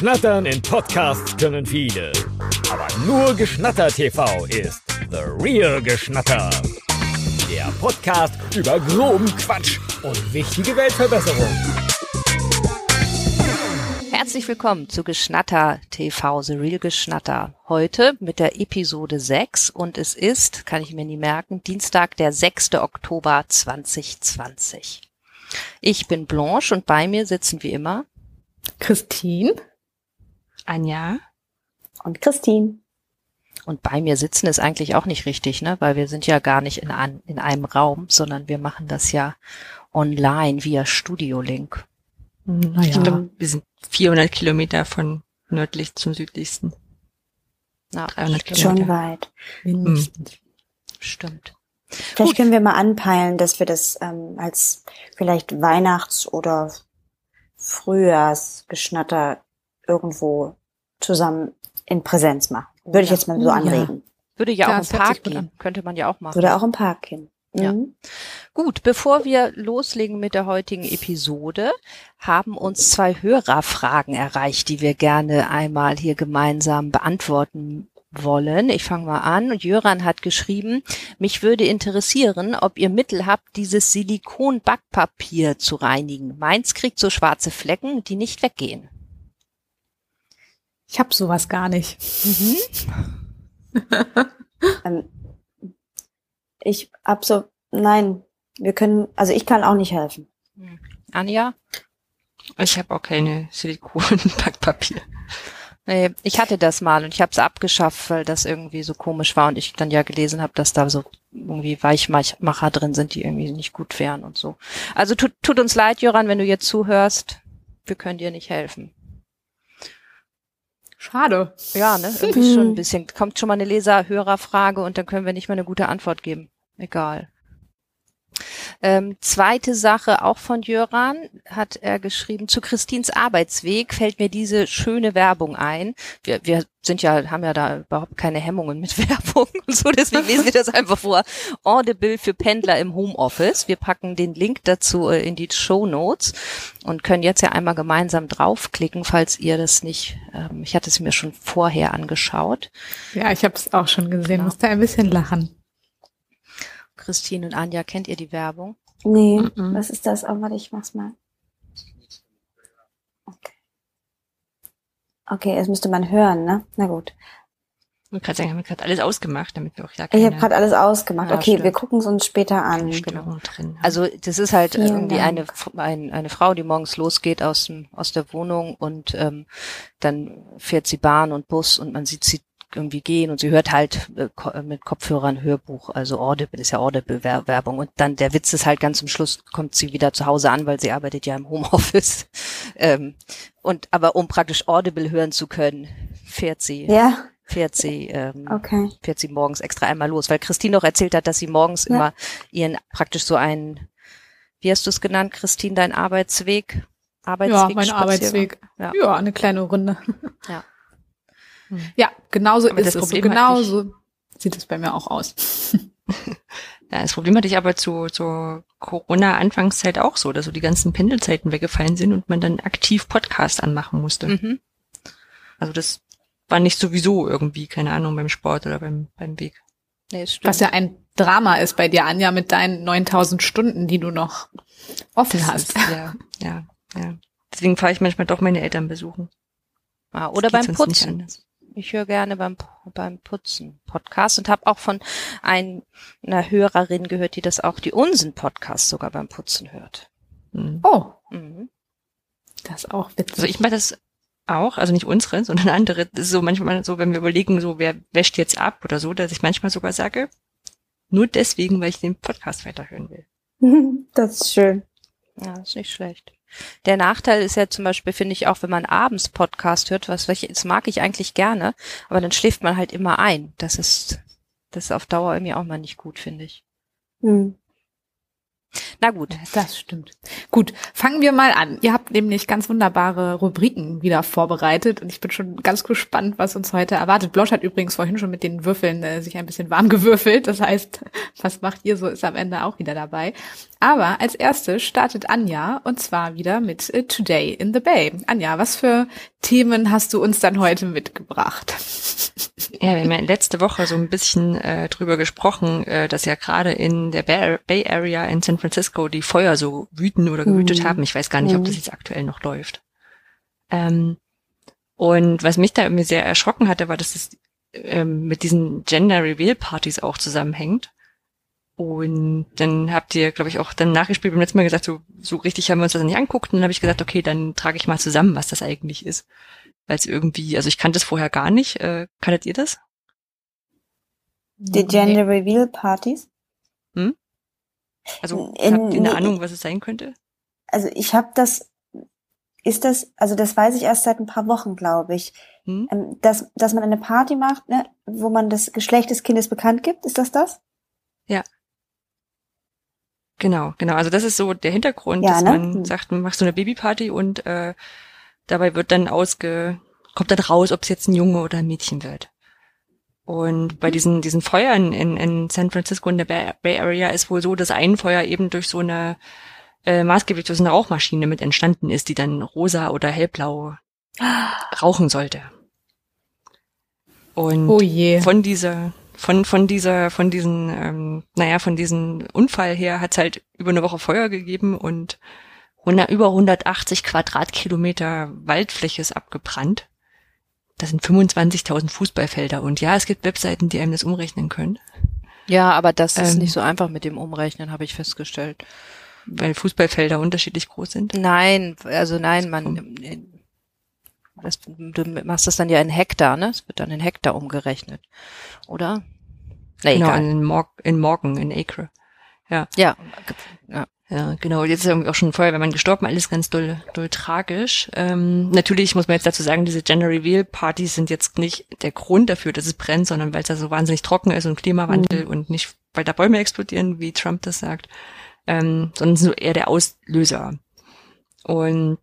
Schnattern in Podcasts können viele. Aber nur Geschnatter TV ist The Real Geschnatter. Der Podcast über groben Quatsch und wichtige Weltverbesserung. Herzlich willkommen zu Geschnatter TV, The Real Geschnatter. Heute mit der Episode 6 und es ist, kann ich mir nie merken, Dienstag, der 6. Oktober 2020. Ich bin Blanche und bei mir sitzen wie immer Christine, Anja und Christine. Und bei mir sitzen ist eigentlich auch nicht richtig, ne? Weil wir sind ja gar nicht in, an, in einem Raum, sondern wir machen das ja online via Studio Link. Naja. Ich glaube, wir sind 400 Kilometer von nördlich zum südlichsten. Na, 300 Kilometer. Schon weit. Mindestens. Hm. Stimmt. Vielleicht Gut. können wir mal anpeilen, dass wir das ähm, als vielleicht Weihnachts- oder Frühjahrsgeschnatter irgendwo zusammen in Präsenz machen. Würde ich jetzt mal so anregen. Ja. Würde ja, ja auch im Park gehen. Könnte man ja auch machen. Würde auch im Park gehen. Ja. Mhm. Gut, bevor wir loslegen mit der heutigen Episode, haben uns zwei Hörerfragen erreicht, die wir gerne einmal hier gemeinsam beantworten wollen. Ich fange mal an. Und Jöran hat geschrieben, mich würde interessieren, ob ihr Mittel habt, dieses Silikon-Backpapier zu reinigen. Meins kriegt so schwarze Flecken, die nicht weggehen. Ich habe sowas gar nicht. Mhm. ähm, ich hab so, nein, wir können, also ich kann auch nicht helfen. Hm. Anja? Ich habe auch keine Silikon-Backpapier. Nee, ich hatte das mal und ich habe es abgeschafft, weil das irgendwie so komisch war und ich dann ja gelesen habe, dass da so irgendwie Weichmacher drin sind, die irgendwie nicht gut wären und so. Also tut, tut uns leid, Joran, wenn du jetzt zuhörst. Wir können dir nicht helfen. Schade. Ja, ne? Irgendwie schon ein bisschen. Kommt schon mal eine Leser-Hörerfrage und dann können wir nicht mal eine gute Antwort geben. Egal. Ähm, zweite Sache, auch von Jöran, hat er geschrieben, zu Christins Arbeitsweg fällt mir diese schöne Werbung ein. Wir, wir sind ja, haben ja da überhaupt keine Hemmungen mit Werbung und so, deswegen lesen wir das einfach vor. Audible für Pendler im Homeoffice. Wir packen den Link dazu äh, in die Show Notes und können jetzt ja einmal gemeinsam draufklicken, falls ihr das nicht, ähm, ich hatte es mir schon vorher angeschaut. Ja, ich habe es auch schon gesehen, genau. musste ein bisschen lachen. Christine und Anja, kennt ihr die Werbung? Nee, mm -mm. was ist das? Oh, warte, ich mach's mal. Okay. Okay, es müsste man hören, ne? Na gut. Ich wollte gerade sagen, haben wir gerade alles ausgemacht, damit wir auch ja keine... Ich habe gerade alles ausgemacht. Ja, okay, stimmt. wir gucken es uns später an. Genau. Drin also das ist halt Vielen irgendwie eine, ein, eine Frau, die morgens losgeht aus, dem, aus der Wohnung und ähm, dann fährt sie Bahn und Bus und man sieht sie irgendwie gehen und sie hört halt äh, äh, mit Kopfhörern Hörbuch, also Audible ist ja Audible-Werbung und dann der Witz ist halt ganz zum Schluss kommt sie wieder zu Hause an, weil sie arbeitet ja im Homeoffice ähm, und aber um praktisch Audible hören zu können, fährt sie ja. fährt sie ähm, okay. fährt sie morgens extra einmal los, weil Christine noch erzählt hat, dass sie morgens ja. immer ihren praktisch so einen wie hast du es genannt, Christine, dein Arbeitsweg? Arbeitsweg ja, mein Arbeitsweg. Ja. ja, eine kleine Runde. Ja. Ja, genauso aber ist es. So, genauso sieht es bei mir auch aus. Ja, das Problem hatte ich aber zu, zur Corona-Anfangszeit auch so, dass so die ganzen Pendelzeiten weggefallen sind und man dann aktiv Podcast anmachen musste. Mhm. Also das war nicht sowieso irgendwie, keine Ahnung, beim Sport oder beim, beim Weg. Nee, Was ja ein Drama ist bei dir, Anja, mit deinen 9000 Stunden, die du noch offen hast. Ist, ja, ja, ja. Deswegen fahre ich manchmal doch meine Eltern besuchen. Ah, oder beim Putzen. Ich höre gerne beim, beim Putzen Podcast und habe auch von ein, einer Hörerin gehört, die das auch, die Unsen Podcast sogar beim Putzen hört. Mhm. Oh. Mhm. Das ist auch witzig. Also ich mache das auch, also nicht unsere, sondern andere. Das ist so manchmal so, wenn wir überlegen, so wer wäscht jetzt ab oder so, dass ich manchmal sogar sage, nur deswegen, weil ich den Podcast weiterhören will. Das ist schön. Ja, ist nicht schlecht. Der Nachteil ist ja zum Beispiel, finde ich, auch wenn man abends Podcast hört, was das mag ich eigentlich gerne, aber dann schläft man halt immer ein. Das ist, das ist auf Dauer irgendwie auch mal nicht gut, finde ich. Hm. Na gut. Das stimmt. Gut, fangen wir mal an. Ihr habt nämlich ganz wunderbare Rubriken wieder vorbereitet und ich bin schon ganz gespannt, was uns heute erwartet. Blosch hat übrigens vorhin schon mit den Würfeln äh, sich ein bisschen warm gewürfelt. Das heißt, was macht ihr so, ist am Ende auch wieder dabei. Aber als erstes startet Anja und zwar wieder mit äh, Today in the Bay. Anja, was für Themen hast du uns dann heute mitgebracht? Ja, wir haben ja letzte Woche so ein bisschen äh, drüber gesprochen, äh, dass ja gerade in der Bay Area in San Francisco die Feuer so wüten oder gewütet mhm. haben. Ich weiß gar nicht, ob das mhm. jetzt aktuell noch läuft. Ähm, und was mich da irgendwie sehr erschrocken hatte, war, dass es ähm, mit diesen Gender Reveal Partys auch zusammenhängt. Und dann habt ihr, glaube ich, auch dann nachgespielt beim letzten Mal gesagt, so, so richtig haben wir uns das nicht anguckt. Und dann habe ich gesagt, okay, dann trage ich mal zusammen, was das eigentlich ist. Weil es irgendwie, also ich kannte es vorher gar nicht. Äh, kanntet ihr das? Die Gender Reveal Partys? Hm? Also in, habt ihr eine Ahnung, was es sein könnte? Also ich habe das, ist das, also das weiß ich erst seit ein paar Wochen, glaube ich. Hm? Ähm, dass, dass man eine Party macht, ne, wo man das Geschlecht des Kindes bekannt gibt, ist das das? Genau, genau. Also das ist so der Hintergrund, ja, dass ne? man hm. sagt, man macht so eine Babyparty und äh, dabei wird dann ausge, kommt dann raus, ob es jetzt ein Junge oder ein Mädchen wird. Und bei mhm. diesen, diesen Feuern in, in San Francisco in der Bay Area ist wohl so, dass ein Feuer eben durch so eine äh, maßgeblich durch eine Rauchmaschine mit entstanden ist, die dann rosa oder hellblau rauchen sollte. Und oh von dieser von, von dieser, von diesen, ähm, naja, von diesem Unfall her hat es halt über eine Woche Feuer gegeben und 100, über 180 Quadratkilometer Waldfläche ist abgebrannt. Das sind 25.000 Fußballfelder und ja, es gibt Webseiten, die einem das umrechnen können. Ja, aber das ist ähm, nicht so einfach mit dem Umrechnen, habe ich festgestellt. Weil Fußballfelder unterschiedlich groß sind? Nein, also nein, man, das, du machst das dann ja in Hektar, ne? Es wird dann in Hektar umgerechnet, oder? Nee, genau, egal. in, Mor in Morgan, in Acre. Ja. Ja. ja. Ja, genau. Jetzt ist irgendwie auch schon vorher, wenn man gestorben, alles ganz doll, doll tragisch. Ähm, natürlich muss man jetzt dazu sagen, diese Gender Reveal Partys sind jetzt nicht der Grund dafür, dass es brennt, sondern weil es da so wahnsinnig trocken ist und Klimawandel mhm. und nicht, weil da Bäume explodieren, wie Trump das sagt, ähm, sondern so eher der Auslöser. Und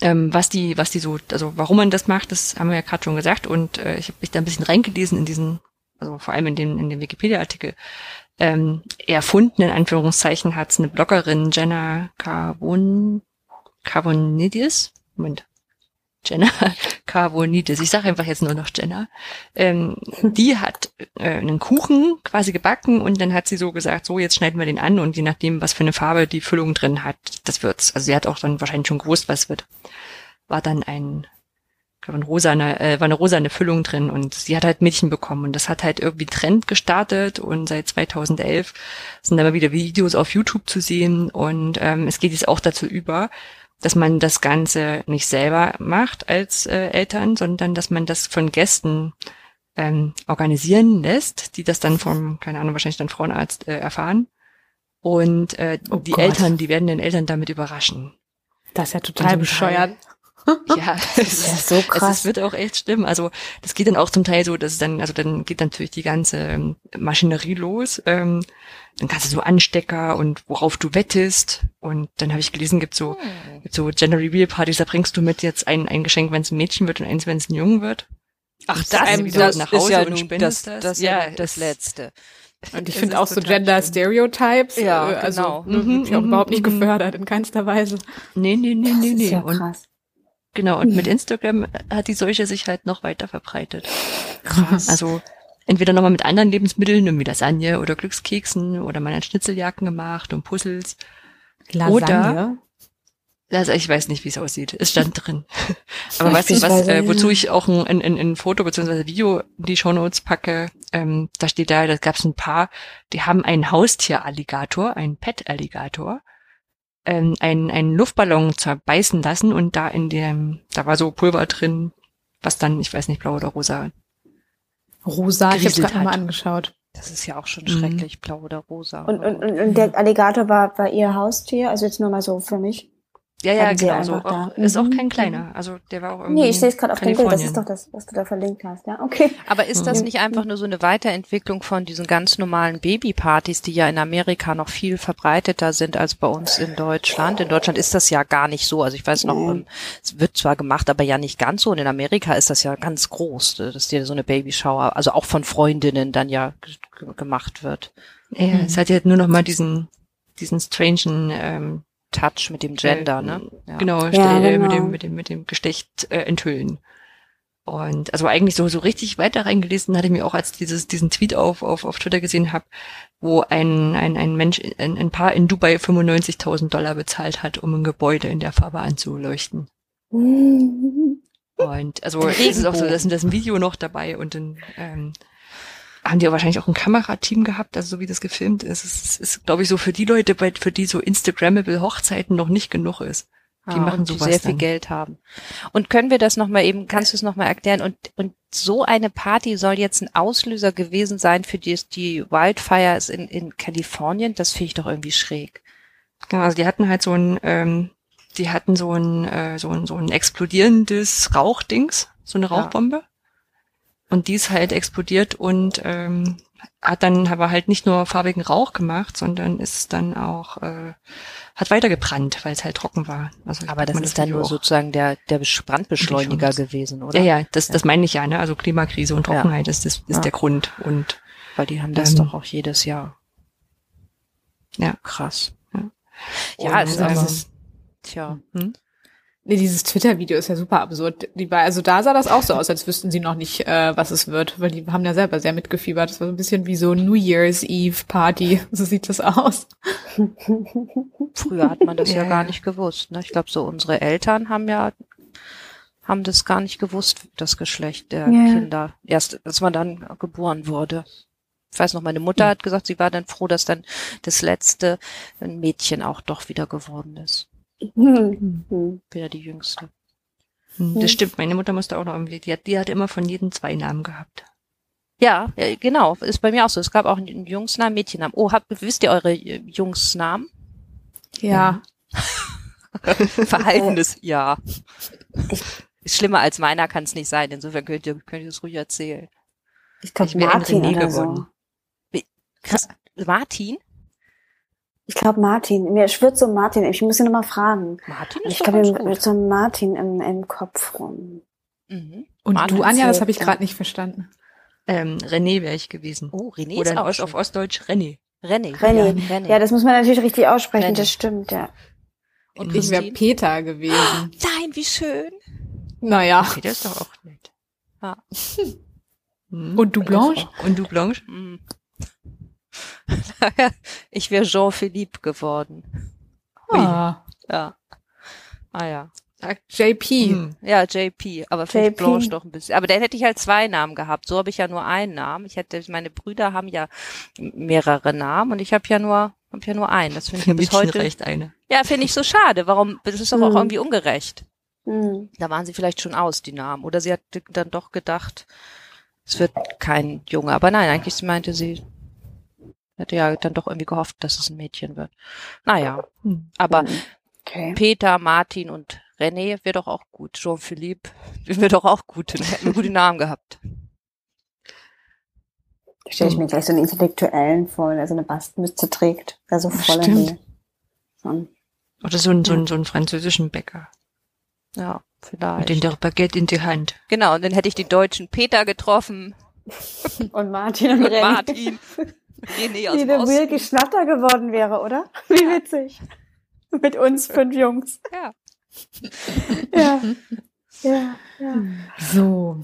ähm, was die, was die so, also warum man das macht, das haben wir ja gerade schon gesagt. Und äh, ich habe mich da ein bisschen reingelesen in diesen, also vor allem in dem, in dem Wikipedia-Artikel. Ähm, erfunden, in Anführungszeichen, hat es eine Bloggerin, Jenna Carbon, Carbonidis, Moment, Jenna Carbonidis, ich sage einfach jetzt nur noch Jenna, ähm, die hat äh, einen Kuchen quasi gebacken und dann hat sie so gesagt, so jetzt schneiden wir den an und je nachdem, was für eine Farbe die Füllung drin hat, das wird's. Also sie hat auch dann wahrscheinlich schon gewusst, was wird. War dann ein war eine rosane, äh, war eine rosane Füllung drin und sie hat halt Mädchen bekommen und das hat halt irgendwie Trend gestartet und seit 2011 sind aber wieder Videos auf YouTube zu sehen und ähm, es geht jetzt auch dazu über, dass man das Ganze nicht selber macht als äh, Eltern, sondern dass man das von Gästen ähm, organisieren lässt, die das dann vom, keine Ahnung, wahrscheinlich dann Frauenarzt äh, erfahren. Und äh, oh die Gott. Eltern, die werden den Eltern damit überraschen. Das ist ja total bescheuert. ja, es, ist so krass. Es wird auch echt schlimm. Also das geht dann auch zum Teil so, dass es dann, also dann geht natürlich die ganze ähm, Maschinerie los. Ähm, dann kannst du so Anstecker und worauf du wettest. Und dann habe ich gelesen, gibt so, hm. gibt so Gender Reveal Partys, da bringst du mit jetzt ein, ein Geschenk, wenn es ein Mädchen wird und eins, wenn es ein Junge wird. Ach, das, das, das nach Hause ist ja und das, das, das, ja, das Letzte. Und ich finde auch so Gender Stereotypes, ja, äh, also genau. Mhm, mhm, überhaupt nicht mhm. gefördert in keinster Weise. Nee, nee, nee, nee, nee. Ja und, genau, und mit Instagram hat die Seuche sich halt noch weiter verbreitet. Krass. Also entweder nochmal mit anderen Lebensmitteln, irgendwie Lasagne oder Glückskeksen oder man hat Schnitzeljacken gemacht und Puzzles. Lasagne? Oder also ich weiß nicht, wie es aussieht. Es stand drin. Aber weißt du, was, äh, wozu ich auch ein, ein, ein Foto bzw. Video in die Shownotes packe, ähm, da steht da, da gab es ein paar, die haben einen Haustieralligator, einen Pet-Alligator, ähm, einen, einen Luftballon zerbeißen lassen und da in dem, da war so Pulver drin, was dann, ich weiß nicht, blau oder rosa Rosa, ich habe gerade nochmal angeschaut. Das ist ja auch schon schrecklich, mhm. blau oder rosa. Und, und, und, und der Alligator war, war ihr Haustier? Also jetzt nur mal so für mich. Ja, ja, genau. So auch, ist auch kein mhm. kleiner. Also der war auch irgendwie. Nee, ich sehe es gerade auf dem Bild. Das ist doch das, was du da verlinkt hast. Ja, okay. Aber ist das mhm. nicht einfach nur so eine Weiterentwicklung von diesen ganz normalen Babypartys, die ja in Amerika noch viel verbreiteter sind als bei uns in Deutschland? In Deutschland ist das ja gar nicht so. Also ich weiß noch, mhm. es wird zwar gemacht, aber ja nicht ganz so. Und in Amerika ist das ja ganz groß, dass dir so eine Babyshower, also auch von Freundinnen dann ja gemacht wird. Ja, mhm. es hat ja nur noch mal diesen diesen strangen ähm, Touch mit dem Gender, ne? Ja. Genau, ja, genau, mit dem mit dem mit dem Geschlecht äh, enthüllen. Und also eigentlich so so richtig weiter reingelesen hatte ich mir auch als dieses diesen Tweet auf auf auf Twitter gesehen habe, wo ein ein ein Mensch ein, ein Paar in Dubai 95.000 Dollar bezahlt hat, um ein Gebäude in der Farbe anzuleuchten. Und also es ist auch so, da ist ein Video noch dabei und dann ähm, haben die ja wahrscheinlich auch ein Kamerateam gehabt, also so wie das gefilmt ist. Es ist, ist glaube ich, so für die Leute, für die so Instagrammable Hochzeiten noch nicht genug ist. Die ah, machen sowas die sehr dann. viel Geld haben. Und können wir das nochmal eben, kannst du es nochmal erklären? Und, und so eine Party soll jetzt ein Auslöser gewesen sein für die, die Wildfires in, in Kalifornien? Das finde ich doch irgendwie schräg. Genau, also die hatten halt so ein, ähm, die hatten so ein, äh, so ein, so ein explodierendes Rauchdings, so eine Rauchbombe. Ja. Und die ist halt explodiert und ähm, hat dann aber halt nicht nur farbigen Rauch gemacht, sondern ist dann auch äh, hat weiter gebrannt, weil es halt trocken war. Also aber das ist das dann nur sozusagen der der Brandbeschleuniger gewesen, oder? Ja, ja, das das meine ich ja, ne? Also Klimakrise und Trockenheit ja. ist das ist ja. der Grund und weil die haben das ähm, doch auch jedes Jahr. Ja, krass. Ja, ja und, es ist aber, tja. Hm? Nee, dieses Twitter-Video ist ja super absurd. Die war, also da sah das auch so aus, als wüssten sie noch nicht, äh, was es wird, weil die haben ja selber sehr mitgefiebert. Das war so ein bisschen wie so New Year's Eve Party. So sieht das aus. Früher hat man das ja, ja gar nicht gewusst. Ne? Ich glaube, so unsere Eltern haben ja haben das gar nicht gewusst, das Geschlecht der ja. Kinder. Erst, als man dann geboren wurde. Ich weiß noch, meine Mutter hat gesagt, sie war dann froh, dass dann das letzte ein Mädchen auch doch wieder geworden ist. Hm. Bin ja die Jüngste. Hm. Das stimmt, meine Mutter musste auch noch irgendwie, die hat, die hat immer von jedem zwei Namen gehabt. Ja, genau, ist bei mir auch so. Es gab auch einen Jungsnamen, Mädchennamen. Oh, habt, wisst ihr eure Jungsnamen? Ja. Verhaltenes Ja. Ist schlimmer als meiner kann es nicht sein. Insofern könnt ihr, könnt ihr es ruhig erzählen. Ich glaube, Martin oder so. Martin? Ich glaube Martin. Mir schwirrt so Martin. Ich muss ihn nochmal fragen. Martin ist Ich glaube, so Martin im, im Kopf rum. Mhm. Und Martin du, Anja, das habe ich gerade nicht verstanden. Ähm, René wäre ich gewesen. Oh, René Oder ist auch auf Ostdeutsch René. René. René. Ja, René. ja, das muss man natürlich richtig aussprechen. René. Das stimmt, ja. Und ich wäre Peter gewesen. Oh, nein, wie schön. Naja. Peter ist doch auch nett. Ja. Hm. Und du Blanche? Und du Blanche? Hm. ich wäre Jean-Philippe geworden. Ah. Ja. Ah ja. JP. Hm. Ja, JP, aber vielleicht Blanche doch ein bisschen. Aber dann hätte ich halt zwei Namen gehabt. So habe ich ja nur einen Namen. Ich hätte, meine Brüder haben ja mehrere Namen und ich habe ja nur, habe ja nur einen. Das finde ich ja bis heute. Recht eine. Ja, finde ich so schade. Warum? Das ist doch auch hm. irgendwie ungerecht. Mhm. Da waren sie vielleicht schon aus, die Namen. Oder sie hat dann doch gedacht, es wird kein Junge. Aber nein, eigentlich meinte sie, Hätte ja dann doch irgendwie gehofft, dass es ein Mädchen wird. Naja, hm. aber okay. Peter, Martin und René wäre doch auch gut. Jean-Philippe wäre doch auch gut. Hätten wir gute Namen gehabt. Da stelle ich mir gleich so einen Intellektuellen vor, der so eine Bastmütze trägt, der so voll in so Oder so einen, so, einen, so einen französischen Bäcker. Ja, vielleicht. Und den der Baguette in die Hand. Genau, und dann hätte ich den deutschen Peter getroffen. und Martin und, und René. Martin. René aus Wie der Wilke Schnatter geworden wäre, oder? Wie ja. witzig. Mit uns fünf Jungs. Ja. ja. Ja, ja. So.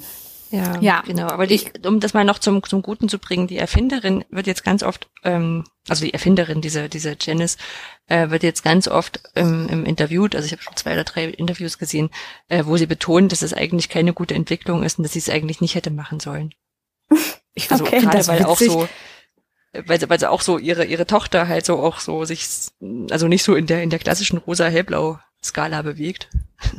Ja, ja, genau. Aber die, um das mal noch zum, zum Guten zu bringen, die Erfinderin wird jetzt ganz oft, ähm, also die Erfinderin, diese, diese Janice, äh, wird jetzt ganz oft ähm, im interviewt, also ich habe schon zwei oder drei Interviews gesehen, äh, wo sie betont, dass es eigentlich keine gute Entwicklung ist und dass sie es eigentlich nicht hätte machen sollen. Ich also okay, gerade weil auch so, weil sie, weil sie auch so ihre, ihre Tochter halt so auch so sich, also nicht so in der, in der klassischen rosa-hellblau-Skala bewegt.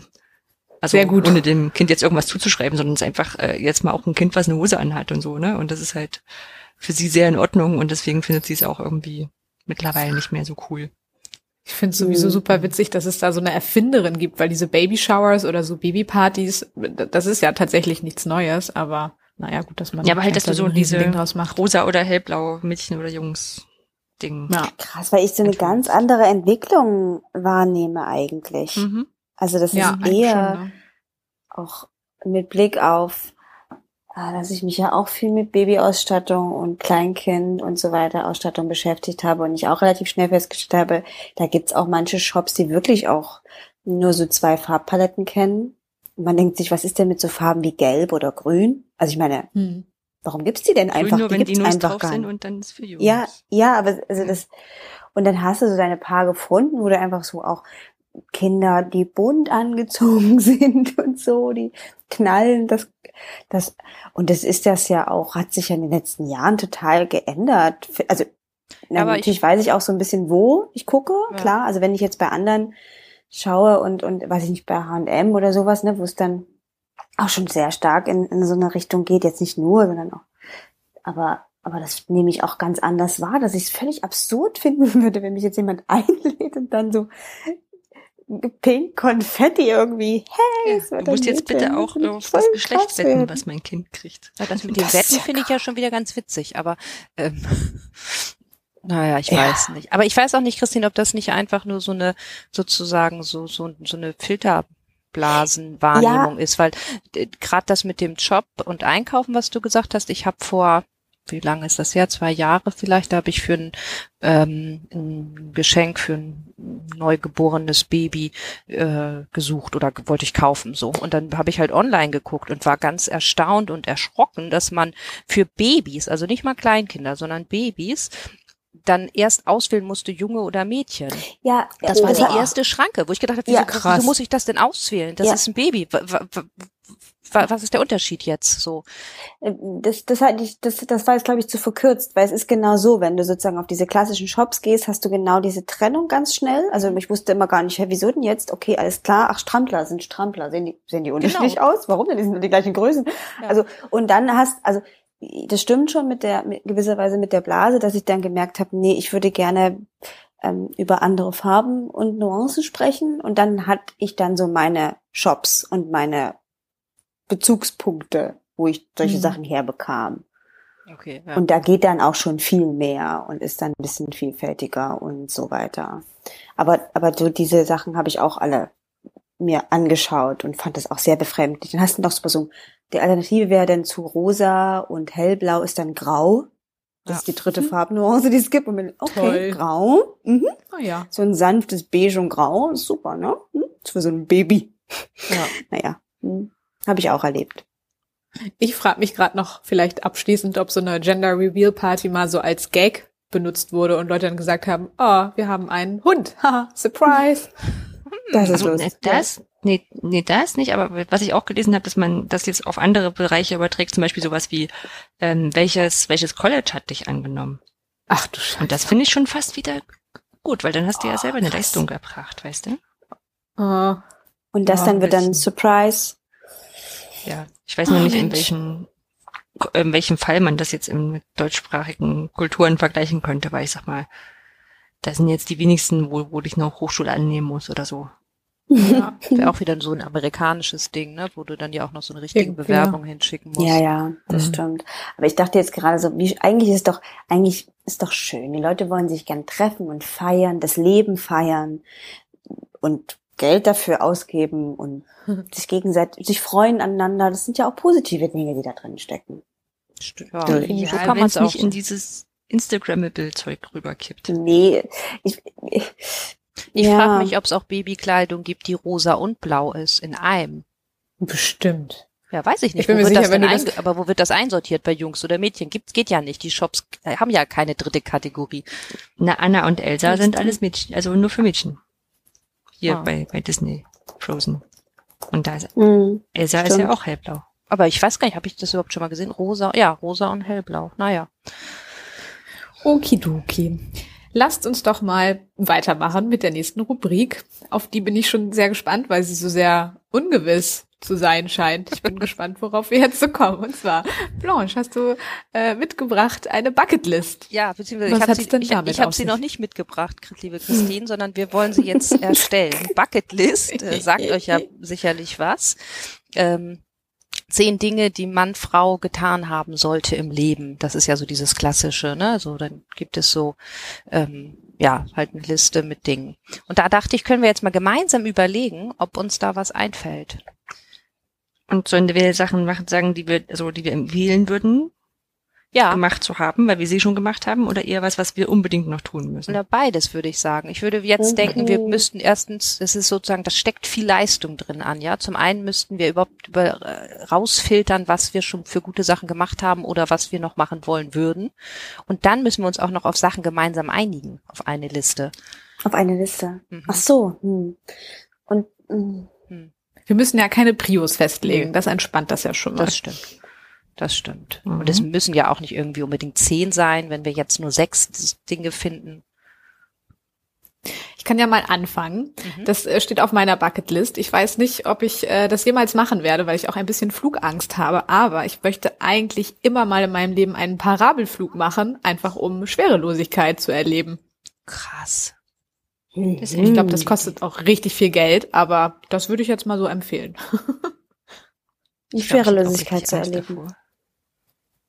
Also Sehr gut. ohne dem Kind jetzt irgendwas zuzuschreiben, sondern es ist einfach äh, jetzt mal auch ein Kind, was eine Hose anhat und so, ne? Und das ist halt für sie sehr in Ordnung und deswegen findet sie es auch irgendwie mittlerweile nicht mehr so cool. Ich finde es sowieso mhm. super witzig, dass es da so eine Erfinderin gibt, weil diese Baby-Showers oder so Babypartys, das ist ja tatsächlich nichts Neues, aber naja, gut, dass man. Ja, aber halt, dass du so diese Ding draus macht. rosa oder hellblaue Mädchen oder Jungs Ding. Ja. Krass, weil ich so eine ganz andere Entwicklung wahrnehme eigentlich. Mhm. Also das ja, ist eher schon, ne? auch mit Blick auf, äh, dass ich mich ja auch viel mit Babyausstattung und Kleinkind und so weiter Ausstattung beschäftigt habe und ich auch relativ schnell festgestellt habe, da gibt's auch manche Shops, die wirklich auch nur so zwei Farbpaletten kennen. Man denkt sich, was ist denn mit so Farben wie Gelb oder Grün? Also ich meine, hm. Warum gibt's die denn einfach? Nur, die wenn gibt's die einfach gar nicht. und dann ist für Jungs. Ja, ja, aber also das und dann hast du so deine Paar gefunden, wo du einfach so auch Kinder, die bunt angezogen sind und so, die knallen, das, das, und das ist das ja auch, hat sich ja in den letzten Jahren total geändert. Also, na, aber natürlich ich, weiß ich auch so ein bisschen, wo ich gucke, ja. klar. Also wenn ich jetzt bei anderen schaue und, und, weiß ich nicht, bei H&M oder sowas, ne, wo es dann auch schon sehr stark in, in so eine Richtung geht, jetzt nicht nur, sondern auch, aber, aber das nehme ich auch ganz anders wahr, dass ich es völlig absurd finden würde, wenn mich jetzt jemand einlädt und dann so pink Konfetti irgendwie. Hey, ja, du musst jetzt bitte auch auf das Geschlecht wetten, was mein Kind kriegt. Ja, das mit dem Wetten finde ich ja schon wieder ganz witzig, aber ähm, naja, ich ja. weiß nicht. Aber ich weiß auch nicht, Christine, ob das nicht einfach nur so eine sozusagen so so so eine Filter Blasenwahrnehmung ja. ist, weil äh, gerade das mit dem Job und Einkaufen, was du gesagt hast, ich habe vor wie lange ist das her? Zwei Jahre vielleicht. Da habe ich für ein, ähm, ein Geschenk für ein neugeborenes Baby äh, gesucht oder wollte ich kaufen so. Und dann habe ich halt online geguckt und war ganz erstaunt und erschrocken, dass man für Babys, also nicht mal Kleinkinder, sondern Babys, dann erst auswählen musste, Junge oder Mädchen. Ja, das war die erste Schranke, wo ich gedacht habe, wieso, ja, krass. wieso muss ich das denn auswählen? Das ja. ist ein Baby. Was ist der Unterschied jetzt so? Äh, das, das, das, das war jetzt, glaube ich, zu verkürzt, weil es ist genau so, wenn du sozusagen auf diese klassischen Shops gehst, hast du genau diese Trennung ganz schnell. Also ich wusste immer gar nicht, hey, wieso denn jetzt? Okay, alles klar, ach, Strampler sind Strampler. Sehen die, sehen die unterschiedlich genau. aus? Warum denn? Die sind nur die gleichen Größen. Ja. Also, und dann hast, also das stimmt schon mit der mit, gewisserweise mit der Blase, dass ich dann gemerkt habe, nee, ich würde gerne ähm, über andere Farben und Nuancen sprechen und dann hatte ich dann so meine Shops und meine Bezugspunkte, wo ich solche mhm. Sachen herbekam. Okay, ja. Und da geht dann auch schon viel mehr und ist dann ein bisschen vielfältiger und so weiter. Aber, aber so diese Sachen habe ich auch alle mir angeschaut und fand das auch sehr befremdlich. Dann hast du noch so, die Alternative wäre dann zu rosa und hellblau ist dann grau. Das ja. ist die dritte mhm. Farbnuance, die es gibt. Und bin, okay, Toll. grau. Mhm. Oh ja. So ein sanftes Beige und Grau. Super, ne? Hm? Für so ein Baby. Ja. naja, hm. habe ich auch erlebt. Ich frage mich gerade noch vielleicht abschließend, ob so eine Gender Reveal Party mal so als Gag benutzt wurde und Leute dann gesagt haben, oh, wir haben einen Hund. Haha, Surprise. Das ist also, das, nee, nee, das nicht, aber was ich auch gelesen habe, dass man das jetzt auf andere Bereiche überträgt, zum Beispiel sowas wie, ähm, welches, welches College hat dich angenommen? Ach du Scheiße. Und das finde ich schon fast wieder gut, weil dann hast du oh, ja selber eine Leistung erbracht, weißt du? Oh. Und das oh, dann wird dann Surprise. Ja, ich weiß noch nicht, in welchem, in welchem Fall man das jetzt in deutschsprachigen Kulturen vergleichen könnte, weil ich sag mal, da sind jetzt die wenigsten, wo, wo ich noch Hochschule annehmen muss oder so. Ja, wäre auch wieder so ein amerikanisches Ding, ne, wo du dann ja auch noch so eine richtige ja. Bewerbung hinschicken musst. Ja, ja, das mhm. stimmt. Aber ich dachte jetzt gerade so, wie, eigentlich ist doch, eigentlich ist doch schön. Die Leute wollen sich gern treffen und feiern, das Leben feiern und Geld dafür ausgeben und sich gegenseitig, sich freuen aneinander. Das sind ja auch positive Dinge, die da drin stecken. Stimmt. Ja, ja so kann man es nicht in dieses Instagrammable-Zeug rüberkippt. Nee, ich, ich, ich ja. frage mich, ob es auch Babykleidung gibt, die rosa und blau ist, in einem. Bestimmt. Ja, weiß ich nicht. Ich bin wo mir sicher, wenn du das aber wo wird das einsortiert bei Jungs oder Mädchen? Gibt's geht ja nicht. Die Shops haben ja keine dritte Kategorie. Na, Anna und Elsa sind alles Mädchen, also nur für Mädchen. Hier ah. bei, bei Disney Frozen. Und da ist mhm, Elsa stimmt. ist ja auch hellblau. Aber ich weiß gar nicht, habe ich das überhaupt schon mal gesehen? Rosa, ja, rosa und hellblau. Naja. Okidoki. Lasst uns doch mal weitermachen mit der nächsten Rubrik. Auf die bin ich schon sehr gespannt, weil sie so sehr ungewiss zu sein scheint. Ich bin gespannt, worauf wir jetzt so kommen. Und zwar, Blanche, hast du äh, mitgebracht eine Bucketlist? Ja, beziehungsweise Was ich habe sie, ich, ich hab sie noch nicht mitgebracht, liebe Christine, sondern wir wollen sie jetzt erstellen. Bucketlist äh, sagt euch ja sicherlich was. Ähm, zehn Dinge, die Mann, Frau getan haben sollte im Leben. Das ist ja so dieses klassische, ne? So, dann gibt es so, ähm, ja, halt eine Liste mit Dingen. Und da dachte ich, können wir jetzt mal gemeinsam überlegen, ob uns da was einfällt. Und sollen wir Sachen machen, sagen, die wir, also die wir empfehlen würden, ja. gemacht zu haben, weil wir sie schon gemacht haben, oder eher was, was wir unbedingt noch tun müssen? Oder beides, würde ich sagen. Ich würde jetzt okay. denken, wir müssten erstens, es ist sozusagen, das steckt viel Leistung drin an, ja. Zum einen müssten wir überhaupt über, äh, rausfiltern, was wir schon für gute Sachen gemacht haben oder was wir noch machen wollen würden. Und dann müssen wir uns auch noch auf Sachen gemeinsam einigen, auf eine Liste. Auf eine Liste. Mhm. Ach so. Hm. Und hm. Wir müssen ja keine Prios festlegen. Das entspannt das ja schon mal. Das stimmt. Das stimmt. Mhm. Und es müssen ja auch nicht irgendwie unbedingt zehn sein, wenn wir jetzt nur sechs Dinge finden. Ich kann ja mal anfangen. Mhm. Das äh, steht auf meiner Bucketlist. Ich weiß nicht, ob ich äh, das jemals machen werde, weil ich auch ein bisschen Flugangst habe. Aber ich möchte eigentlich immer mal in meinem Leben einen Parabelflug machen, einfach um Schwerelosigkeit zu erleben. Krass. Das, ich glaube, das kostet auch richtig viel Geld, aber das würde ich jetzt mal so empfehlen. Die Schwerelosigkeit zu erleben.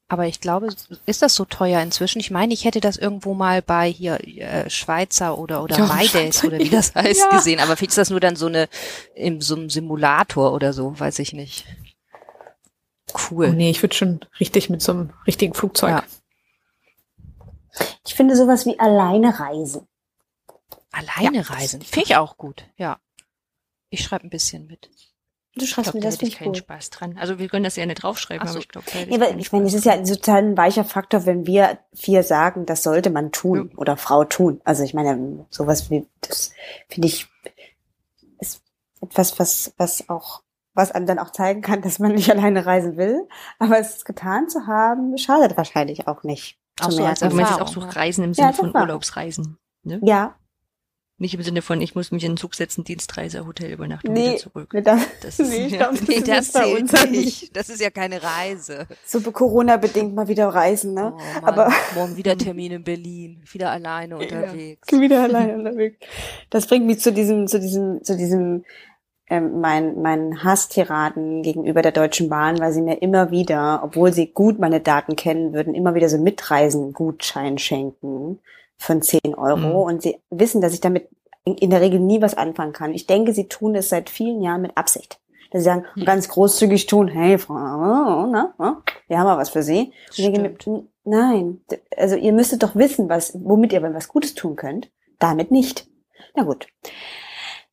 Aber ich glaube, ist das so teuer inzwischen? Ich meine, ich hätte das irgendwo mal bei hier äh, Schweizer oder oder ja, MyDays oder wie das heißt ja. gesehen. Aber vielleicht ist das nur dann so eine in so einem Simulator oder so, weiß ich nicht. Cool. Oh nee, ich würde schon richtig mit so einem richtigen Flugzeug. Ja. Ich finde sowas wie alleine reisen. Alleine ja, reisen. Finde ich auch gut, ja. Ich schreibe ein bisschen mit. Du schreibst mir das nicht ich keinen gut. Spaß dran. Also wir können das ja nicht draufschreiben, so. aber ich glaube, ja, ich meine, es ist ja sozusagen ein weicher Faktor, wenn wir vier sagen, das sollte man tun ja. oder Frau tun. Also ich meine, sowas wie das finde ich ist etwas, was was auch was einem dann auch zeigen kann, dass man nicht alleine reisen will. Aber es getan zu haben, schadet wahrscheinlich auch nicht. Auch so, als Erfahrung. auch so Reisen im Sinne ja, von Urlaubsreisen. Ne? Ja, nicht im Sinne von, ich muss mich in den Zug setzen, Dienstreise, Hotel übernachten nee, wieder zurück. Das, das nee, ist, ich glaub, das, nee, das zählt uns nicht. Das ist ja keine Reise. So Corona-bedingt mal wieder reisen, ne? Oh, Mann, Aber morgen wieder Termin in Berlin, wieder alleine unterwegs. Ja, wieder alleine unterwegs. Das bringt mich zu diesem, zu diesem, zu diesem ähm, mein, mein Hasstiraden gegenüber der Deutschen Bahn, weil sie mir immer wieder, obwohl sie gut meine Daten kennen würden, immer wieder so Mitreisen-Gutschein schenken von 10 Euro mhm. und sie wissen, dass ich damit in, in, der Regel nie was anfangen kann. Ich denke, sie tun es seit vielen Jahren mit Absicht. Dass sie sagen, mhm. ganz großzügig tun, hey, Frau, na, na, wir haben mal was für Sie. Und ich denke nein, also ihr müsstet doch wissen, was, womit ihr was Gutes tun könnt. Damit nicht. Na gut.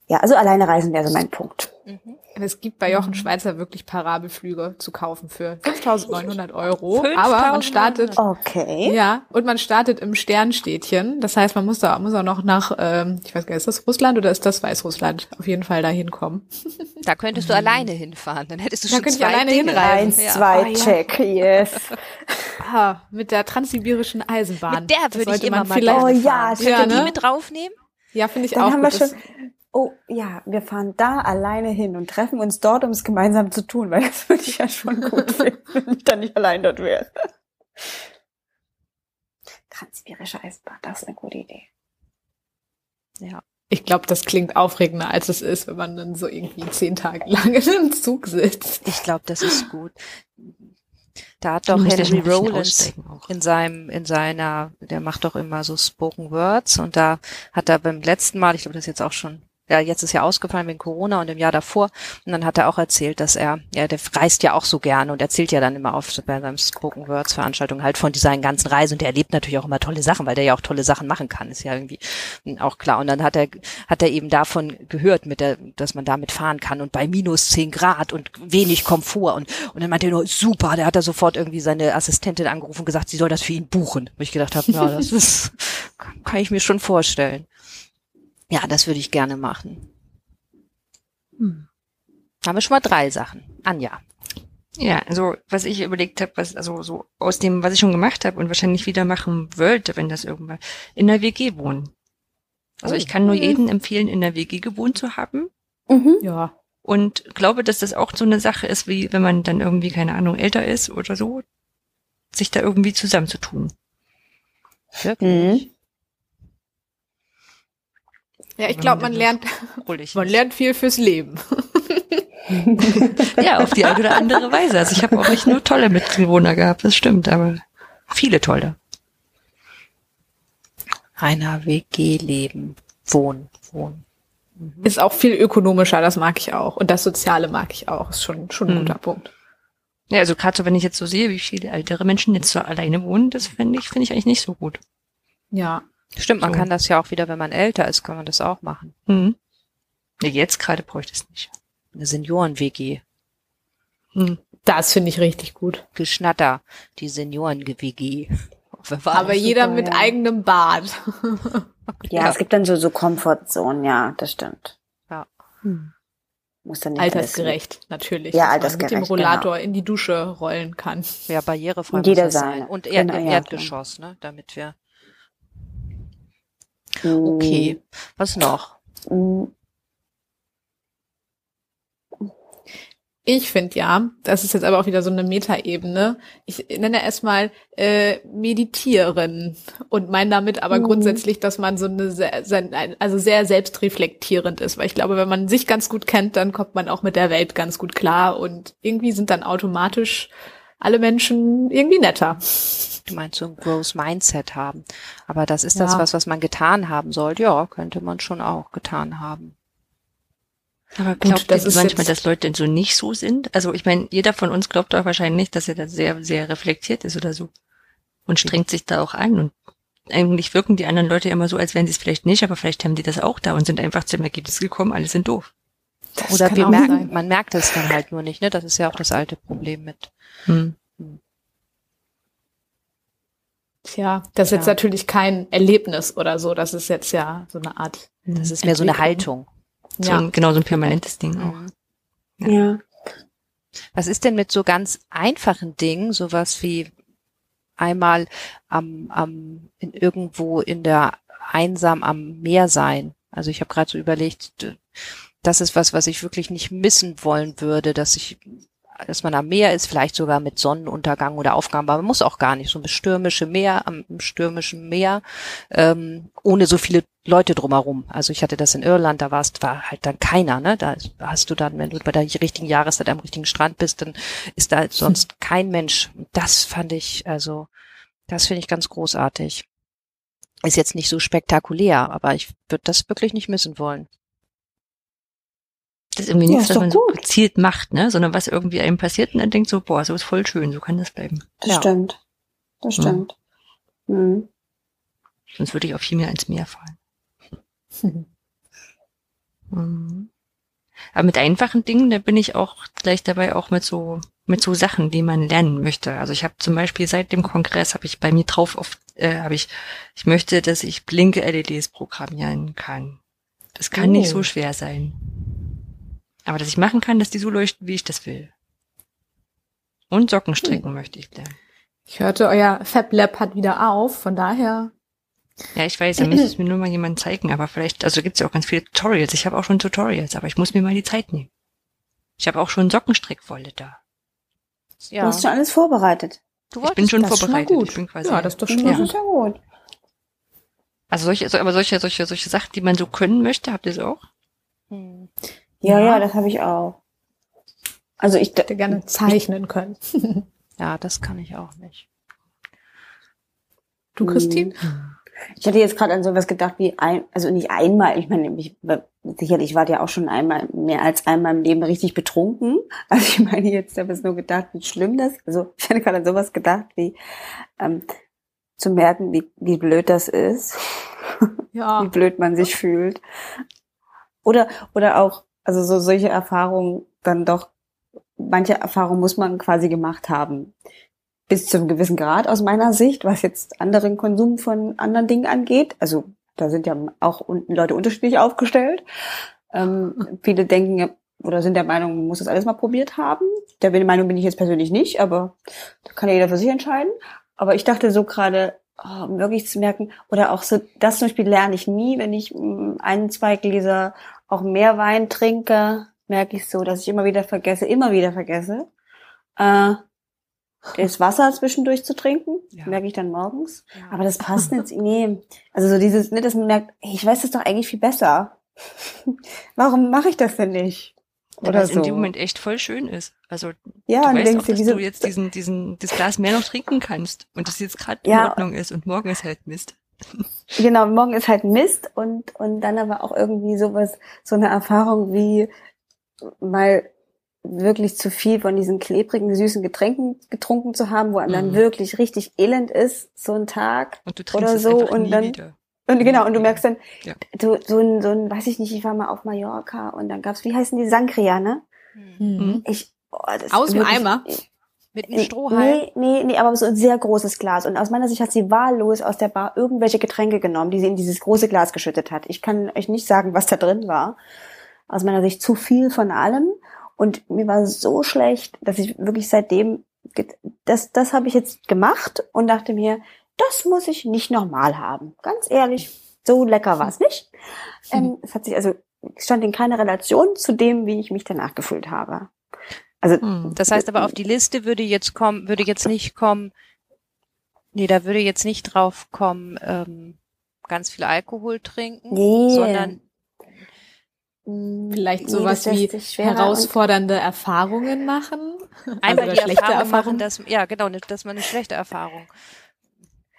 Ja, also alleine reisen wäre so mein Punkt. Mhm. Es gibt bei Jochen Schweizer wirklich Parabelflüge zu kaufen für 5.900 Euro. 5 aber man startet, okay. ja, und man startet im Sternstädtchen. Das heißt, man muss da, muss auch noch nach, ähm, ich weiß gar nicht, ist das Russland oder ist das Weißrussland? Auf jeden Fall da hinkommen. Da könntest du alleine hinfahren. Dann hättest du da schon zwei ich alleine Dinge. hinreisen. Eins, ja. zwei, oh, check, yes. ah, mit der transsibirischen Eisenbahn. Mit der würde ich immer mal vielleicht Oh ja, Könnt ihr ne? die mit draufnehmen? Ja, finde ich Dann auch haben gut. Wir schon, oh ja, wir fahren da alleine hin und treffen uns dort, um es gemeinsam zu tun, weil das würde ich ja schon gut finden, wenn ich dann nicht allein dort wäre. Transsibirische Eisbahn, das ist eine gute Idee. Ja. Ich glaube, das klingt aufregender, als es ist, wenn man dann so irgendwie zehn Tage lang in einem Zug sitzt. Ich glaube, das ist gut. Da hat doch Henry Rollins in seinem, in seiner, der macht doch immer so Spoken Words und da hat er beim letzten Mal, ich glaube, das ist jetzt auch schon ja, jetzt ist ja ausgefallen wegen Corona und im Jahr davor. Und dann hat er auch erzählt, dass er, ja, der reist ja auch so gerne und erzählt ja dann immer auf bei seinem Spoken Words Veranstaltung halt von seinen ganzen Reisen und der erlebt natürlich auch immer tolle Sachen, weil der ja auch tolle Sachen machen kann, ist ja irgendwie auch klar. Und dann hat er, hat er eben davon gehört, mit der, dass man damit fahren kann und bei minus zehn Grad und wenig Komfort und, und dann meinte er nur, super, der hat da sofort irgendwie seine Assistentin angerufen und gesagt, sie soll das für ihn buchen. Wo ich gedacht habe, ja, das ist, kann ich mir schon vorstellen. Ja, das würde ich gerne machen. Hm. Haben wir schon mal drei Sachen. Anja. Ja, also was ich überlegt habe, was also so aus dem, was ich schon gemacht habe und wahrscheinlich wieder machen wollte, wenn das irgendwann in der WG wohnen. Also ich kann nur oh. jedem empfehlen, in der WG gewohnt zu haben. Mhm. Ja. und glaube, dass das auch so eine Sache ist, wie wenn man dann irgendwie, keine Ahnung, älter ist oder so, sich da irgendwie zusammenzutun. Wirklich? Mhm. Ja, ich glaube, man lernt, man lernt viel fürs Leben. ja, auf die eine oder andere Weise. Also ich habe auch nicht nur tolle Mitbewohner gehabt, das stimmt, aber viele tolle. Reiner WG-Leben. Wohnen, wohnen. Mhm. Ist auch viel ökonomischer, das mag ich auch. Und das Soziale mag ich auch. Ist schon, schon ein mhm. guter Punkt. Ja, also gerade so, wenn ich jetzt so sehe, wie viele ältere Menschen jetzt so alleine wohnen, das finde ich, finde ich eigentlich nicht so gut. Ja. Stimmt, man so. kann das ja auch wieder, wenn man älter ist, kann man das auch machen. Mhm. Ja, jetzt gerade bräuchte ich es nicht. Eine Senioren-WG. Hm. Das finde ich richtig gut. Geschnatter, die Senioren-WG. Aber jeder super, mit ja. eigenem Bad. ja, ja, es gibt dann so, so Comfortzonen, ja, das stimmt. Ja. Hm. Muss dann nicht Altersgerecht, wissen. natürlich. Ja, altersgerecht. mit dem Rollator genau. in die Dusche rollen kann. Ja, barrierefrei muss das sein. Und Erd genau, Erdgeschoss, ne, damit wir. Okay. Was noch? Ich finde ja, das ist jetzt aber auch wieder so eine Metaebene. Ich nenne erstmal äh, meditieren und meine damit aber mhm. grundsätzlich, dass man so eine sehr, also sehr selbstreflektierend ist, weil ich glaube, wenn man sich ganz gut kennt, dann kommt man auch mit der Welt ganz gut klar und irgendwie sind dann automatisch alle Menschen irgendwie netter. Du meinst so ein Growth Mindset haben. Aber das ist ja. das was, was man getan haben sollte. Ja, könnte man schon auch getan haben. Aber glaubt ihr manchmal, dass Leute denn so nicht so sind? Also ich meine, jeder von uns glaubt doch wahrscheinlich, dass er da sehr, sehr reflektiert ist oder so. Und strengt sich da auch an. Und eigentlich wirken die anderen Leute immer so, als wären sie es vielleicht nicht, aber vielleicht haben die das auch da und sind einfach zum Ergebnis gekommen, alle sind doof. Das oder wir merken, sein. man merkt es dann halt nur nicht, ne? Das ist ja auch das alte Problem mit. Hm. Tja, das ist ja. jetzt natürlich kein Erlebnis oder so. Das ist jetzt ja so eine Art. Das ist mehr so eine Haltung. So ja. ein, genau so ein permanentes Ding auch. Mhm. Ja. ja. Was ist denn mit so ganz einfachen Dingen, sowas wie einmal am, am in irgendwo in der einsam am Meer sein? Also ich habe gerade so überlegt, das ist was, was ich wirklich nicht missen wollen würde, dass ich dass man am Meer ist, vielleicht sogar mit Sonnenuntergang oder Aufgaben, aber man muss auch gar nicht. So ein stürmische Meer, am stürmischen Meer, ähm, ohne so viele Leute drumherum. Also ich hatte das in Irland, da warst, war halt dann keiner, ne? Da hast du dann, wenn du bei der richtigen Jahreszeit am richtigen Strand bist, dann ist da sonst kein Mensch. Das fand ich, also, das finde ich ganz großartig. Ist jetzt nicht so spektakulär, aber ich würde das wirklich nicht missen wollen. Das ist irgendwie nichts, ja, was man gut. so gezielt macht, ne? Sondern was irgendwie einem passiert und dann denkt so, boah, so ist voll schön, so kann das bleiben. Das ja. stimmt. Das stimmt. Mhm. Mhm. Sonst würde ich auch viel mehr ins Meer fallen. Mhm. Aber mit einfachen Dingen, da bin ich auch gleich dabei, auch mit so mit so Sachen, die man lernen möchte. Also ich habe zum Beispiel seit dem Kongress habe ich bei mir drauf oft äh, habe ich ich möchte, dass ich blinke LEDs programmieren kann. Das kann oh. nicht so schwer sein. Aber dass ich machen kann, dass die so leuchten, wie ich das will. Und Socken stricken hm. möchte ich lernen. Ich hörte, euer Fab Lab hat wieder auf, von daher. Ja, ich weiß, da müsste es mir nur mal jemand zeigen, aber vielleicht, also gibt's ja auch ganz viele Tutorials. Ich habe auch schon Tutorials, aber ich muss mir mal die Zeit nehmen. Ich habe auch schon Sockenstrickwolle da. Ja. Du hast schon alles vorbereitet. Du ich bin schon vorbereitet. Schon ich bin quasi, ja, das ist doch schon ja. sehr gut. Also solche, aber solche, solche, solche Sachen, die man so können möchte, habt ihr es auch? Hm. Ja, ja, das habe ich auch. Also ich hätte gerne zeichnen können. ja, das kann ich auch nicht. Du, Christine? Ich hatte jetzt gerade an sowas gedacht wie ein, also nicht einmal, ich meine, ich, sicherlich war ja auch schon einmal, mehr als einmal im Leben richtig betrunken. Also ich meine jetzt, ich habe jetzt nur gedacht, wie schlimm das, also ich hatte gerade an sowas gedacht, wie ähm, zu merken, wie, wie blöd das ist. Ja. wie blöd man sich fühlt. Oder, oder auch, also so solche Erfahrungen dann doch, manche Erfahrungen muss man quasi gemacht haben. Bis zu einem gewissen Grad aus meiner Sicht, was jetzt anderen Konsum von anderen Dingen angeht. Also da sind ja auch Leute unterschiedlich aufgestellt. Ähm, viele denken oder sind der Meinung, man muss das alles mal probiert haben. Der Meinung bin ich jetzt persönlich nicht, aber da kann ja jeder für sich entscheiden. Aber ich dachte so gerade, oh, um wirklich zu merken, oder auch so, das zum Beispiel lerne ich nie, wenn ich mm, ein, zwei Gläser auch mehr Wein trinke, merke ich so, dass ich immer wieder vergesse, immer wieder vergesse, äh, das Wasser zwischendurch zu trinken. Ja. Merke ich dann morgens. Ja. Aber das passt nicht. Nee. Also so dieses, ne, dass man merkt, ich weiß das doch eigentlich viel besser. Warum mache ich das denn nicht? Oder Weil es so. in dem Moment echt voll schön ist. Also ja, du weißt denkst auch, dass diese, du jetzt diesen, diesen, das Glas mehr noch trinken kannst und das jetzt gerade ja, in Ordnung ist und morgen ist halt Mist. Genau, morgen ist halt Mist und, und dann aber auch irgendwie sowas, so eine Erfahrung wie mal wirklich zu viel von diesen klebrigen, süßen Getränken getrunken zu haben, wo einem mhm. dann wirklich richtig elend ist, so ein Tag oder so und dann wieder. und genau und du merkst dann ja. du, so ein so ein weiß ich nicht, ich war mal auf Mallorca und dann gab's wie heißen die Sangria, ne? Mhm. Ich oh, das aus dem Eimer mit einem Strohhalm? Nee, nee, nee, aber so ein sehr großes Glas. Und aus meiner Sicht hat sie wahllos aus der Bar irgendwelche Getränke genommen, die sie in dieses große Glas geschüttet hat. Ich kann euch nicht sagen, was da drin war. Aus meiner Sicht zu viel von allem. Und mir war so schlecht, dass ich wirklich seitdem, das, das habe ich jetzt gemacht und dachte mir, das muss ich nicht nochmal haben. Ganz ehrlich, so lecker war es nicht. Ähm, es hat sich also, stand in keiner Relation zu dem, wie ich mich danach gefühlt habe. Also, hm. das heißt aber auf die Liste würde jetzt kommen, würde jetzt nicht kommen, nee, da würde jetzt nicht drauf kommen, ähm, ganz viel Alkohol trinken, nee. sondern Vielleicht sowas nee, wie herausfordernde Erfahrungen machen. Einmal also die schlechte Erfahrung machen, dass, ja genau, dass man eine schlechte Erfahrung.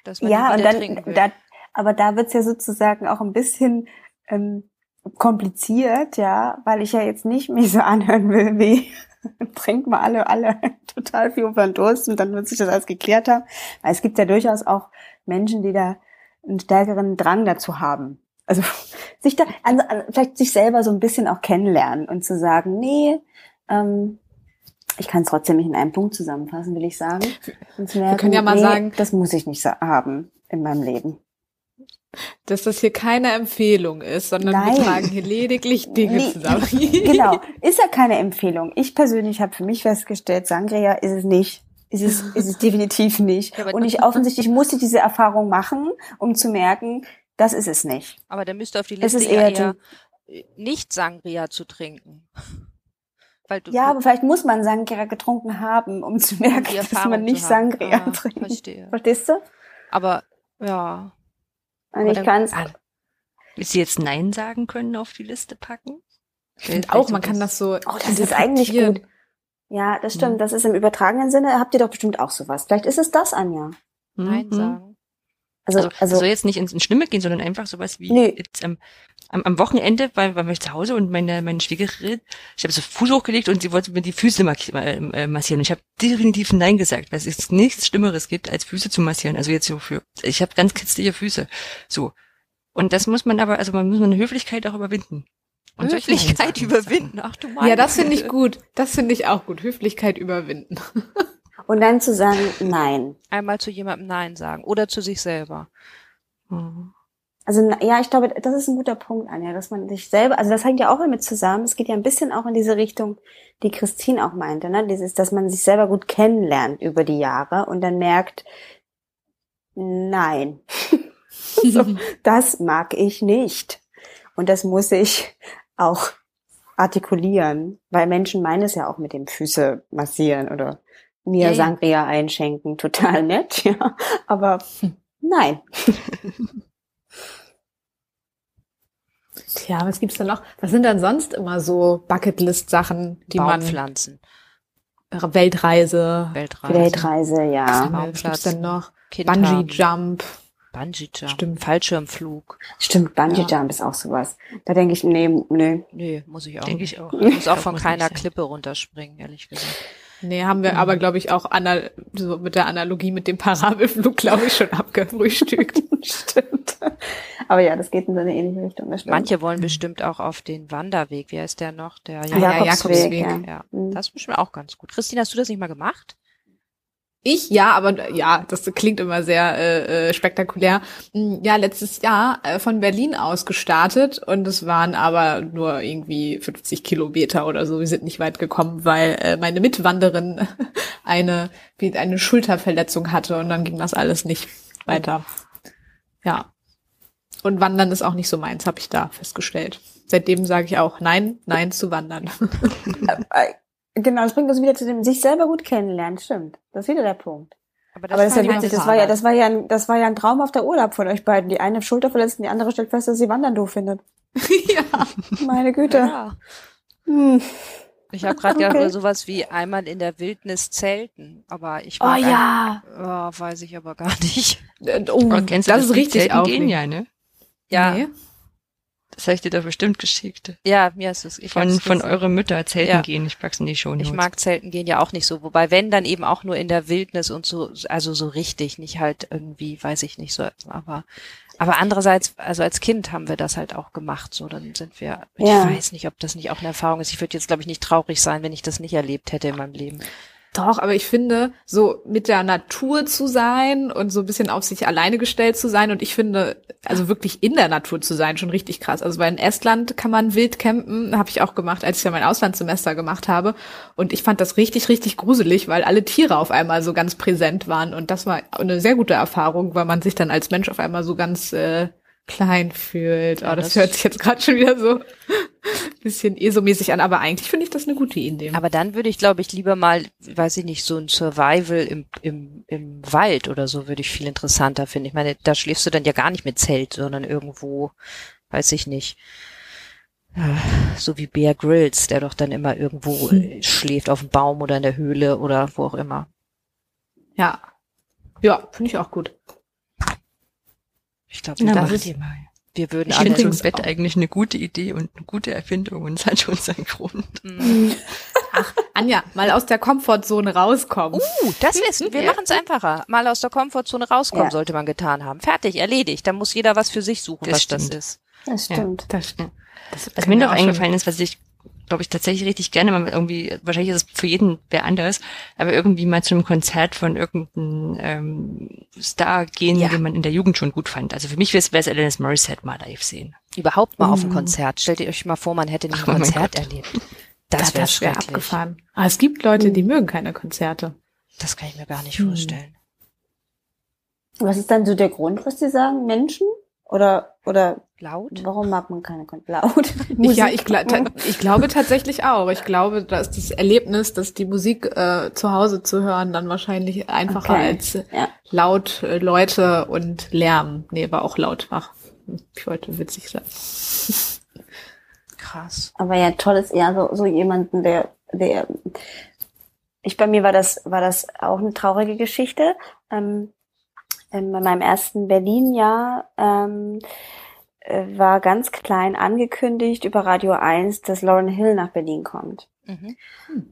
Dass man ja, und dann, da, aber da wird's ja sozusagen auch ein bisschen ähm, kompliziert, ja, weil ich ja jetzt nicht mich so anhören will wie trinken wir alle, alle total viel über den Durst und dann wird sich das alles geklärt haben. Weil es gibt ja durchaus auch Menschen, die da einen stärkeren Drang dazu haben also sich da, also vielleicht sich selber so ein bisschen auch kennenlernen und zu sagen, nee, ähm, ich kann es trotzdem nicht in einem Punkt zusammenfassen, will ich sagen. Merken, Wir können ja mal nee, sagen, das muss ich nicht haben in meinem Leben. Dass das hier keine Empfehlung ist, sondern Nein. wir tragen hier lediglich Dinge nee, zusammen. genau, ist ja keine Empfehlung. Ich persönlich habe für mich festgestellt, Sangria ist es nicht. Ist es, ist es definitiv nicht. Ja, und ich offensichtlich musste diese Erfahrung machen, um zu merken, das ist es nicht. Aber dann müsste auf die Liste eher, eher nicht Sangria zu trinken. Weil du, ja, aber vielleicht muss man Sangria getrunken haben, um zu merken, um dass man nicht Sangria ah, trinkt. Verstehe. Verstehst du? Aber ja. Und ich kann es. Sie jetzt Nein sagen können, auf die Liste packen? Ich finde auch, man kann das so. Oh, das ist eigentlich gut. Ja, das stimmt. Mhm. Das ist im übertragenen Sinne. Habt ihr doch bestimmt auch sowas. Vielleicht ist es das, Anja. Nein mhm. sagen. Also, also, also soll jetzt nicht ins, ins Schlimme gehen, sondern einfach sowas wie jetzt ähm, am, am Wochenende war, war ich zu Hause und meine meine Schwiegerin, ich habe so Fuß hochgelegt und sie wollte mir die Füße äh, massieren. Und ich habe definitiv Nein gesagt, weil es nichts Schlimmeres gibt, als Füße zu massieren. Also jetzt so für, ich habe ganz kitzlige Füße. So. Und das muss man aber, also man muss eine Höflichkeit auch überwinden. Und Höflichkeit überwinden. Ach du Mann. Ja, das finde ich gut. Das finde ich auch gut. Höflichkeit überwinden. Und dann zu sagen, nein. Einmal zu jemandem Nein sagen oder zu sich selber. Mhm. Also ja, ich glaube, das ist ein guter Punkt, Anja, dass man sich selber, also das hängt ja auch damit zusammen. Es geht ja ein bisschen auch in diese Richtung, die Christine auch meinte, ne? Dieses, dass man sich selber gut kennenlernt über die Jahre und dann merkt, nein, so, das mag ich nicht. Und das muss ich auch artikulieren, weil Menschen meinen es ja auch mit dem Füße massieren oder mir ja, Sangria einschenken, total nett, ja. Aber nein. Tja, was gibt's da noch? Was sind denn sonst immer so Bucketlist-Sachen, die man Weltreise. Weltreise. Weltreise, ja. Was gibt's denn noch? Bungee Jump. Bungee Jump. Stimmt. Fallschirmflug. Stimmt, Bungee Jump ja. ist auch sowas. Da denke ich, nee, nee. Nee, muss ich auch. Denke ich auch. Ich muss auch von keiner Klippe runterspringen, ehrlich gesagt. Nee, haben wir mhm. aber, glaube ich, auch anal so mit der Analogie mit dem Parabelflug, glaube ich, schon abgefrühstückt. stimmt. Aber ja, das geht in so eine ähnliche Richtung. Manche wollen bestimmt auch auf den Wanderweg. Wie heißt der noch? Der ja, Jakobsweg. Jakobsweg. Ja. ja. Mhm. Das ist bestimmt auch ganz gut. Christine, hast du das nicht mal gemacht? Ich ja, aber ja, das klingt immer sehr äh, äh, spektakulär. Hm, ja, letztes Jahr äh, von Berlin aus gestartet und es waren aber nur irgendwie 50 Kilometer oder so. Wir sind nicht weit gekommen, weil äh, meine Mitwanderin eine eine Schulterverletzung hatte und dann ging das alles nicht weiter. Ja. Und Wandern ist auch nicht so meins, habe ich da festgestellt. seitdem sage ich auch nein, nein zu wandern. Genau, das bringt uns wieder zu dem sich selber gut kennenlernen, stimmt. Das ist wieder der Punkt. Aber das, Aber das ist ja witzig, das war ja, das war ja, ein, das war ja ein traumhafter Urlaub von euch beiden. Die eine Schulter verletzt und die andere stellt fest, dass sie Wandern doof findet. ja. Meine Güte. Ja. Hm. Ich habe gerade okay. ja sowas wie einmal in der Wildnis zelten, aber ich Oh ja. Ein, oh, weiß ich aber gar nicht. Äh, oh, oh kennst du das, das ist richtig auch gehen, ja, ne? Ja. Nee. Das habe ich dir doch bestimmt geschickt. Ja, mir ist es. Ich von von eure Mütter Zelten ja. gehen. Ich pack's in die Show Ich mag Zelten gehen ja auch nicht so. Wobei, wenn, dann eben auch nur in der Wildnis und so, also so richtig, nicht halt irgendwie, weiß ich nicht so. Aber, aber andererseits, also als Kind haben wir das halt auch gemacht. So, dann sind wir, ich ja. weiß nicht, ob das nicht auch eine Erfahrung ist. Ich würde jetzt, glaube ich, nicht traurig sein, wenn ich das nicht erlebt hätte in meinem Leben. Doch, aber ich finde, so mit der Natur zu sein und so ein bisschen auf sich alleine gestellt zu sein und ich finde, also wirklich in der Natur zu sein, schon richtig krass. Also weil in Estland kann man wild campen, habe ich auch gemacht, als ich ja mein Auslandssemester gemacht habe und ich fand das richtig, richtig gruselig, weil alle Tiere auf einmal so ganz präsent waren und das war eine sehr gute Erfahrung, weil man sich dann als Mensch auf einmal so ganz äh, klein fühlt. Oh, das, das hört sich jetzt gerade schon wieder so bisschen ESO-mäßig an, aber eigentlich finde ich das eine gute Idee. Aber dann würde ich, glaube ich, lieber mal, weiß ich nicht, so ein Survival im, im, im Wald oder so würde ich viel interessanter finden. Ich meine, da schläfst du dann ja gar nicht mit Zelt, sondern irgendwo, weiß ich nicht, so wie Bear Grylls, der doch dann immer irgendwo hm. schläft, auf dem Baum oder in der Höhle oder wo auch immer. Ja. Ja, finde ich auch gut. Ich glaube, das ist ihr mal. Wir würden ich finde so Bett auch. eigentlich eine gute Idee und eine gute Erfindung und es hat schon seinen Grund. Mhm. Ach, Anja, mal aus der Komfortzone rauskommen. Uh, das ist, wir ja. machen es einfacher. Mal aus der Komfortzone rauskommen ja. sollte man getan haben. Fertig, erledigt. Da muss jeder was für sich suchen, das was stimmt. das ist. Das stimmt. Ja, das stimmt. Das, was mir noch eingefallen ist, was ich glaube ich, tatsächlich richtig gerne mal irgendwie, wahrscheinlich ist es für jeden wer anders, aber irgendwie mal zu einem Konzert von irgendeinem ähm, Star gehen, ja. den man in der Jugend schon gut fand. Also für mich wäre es Alanis Morissette mal live sehen. Überhaupt mal mm. auf ein Konzert. Stellt ihr euch mal vor, man hätte nicht ein Konzert erlebt. Das, das wäre schwer abgefahren. Aber es gibt Leute, die mögen keine Konzerte. Das kann ich mir gar nicht hm. vorstellen. Was ist dann so der Grund, was Sie sagen? Menschen? Oder, oder laut? Warum mag man keine Kon laut? Musik? Ja, ich, ich glaube tatsächlich auch. Ich glaube, da ist das Erlebnis, dass die Musik äh, zu Hause zu hören, dann wahrscheinlich einfacher okay. als ja. laut äh, Leute und Lärm. Nee, war auch laut. Ach, ich wollte witzig sein. Krass. Aber ja, toll ist eher so, so jemanden, der, der, ich bei mir war das, war das auch eine traurige Geschichte. Ähm, in meinem ersten Berlin-Jahr ähm, äh, war ganz klein angekündigt über Radio 1, dass Lauren Hill nach Berlin kommt. Mhm.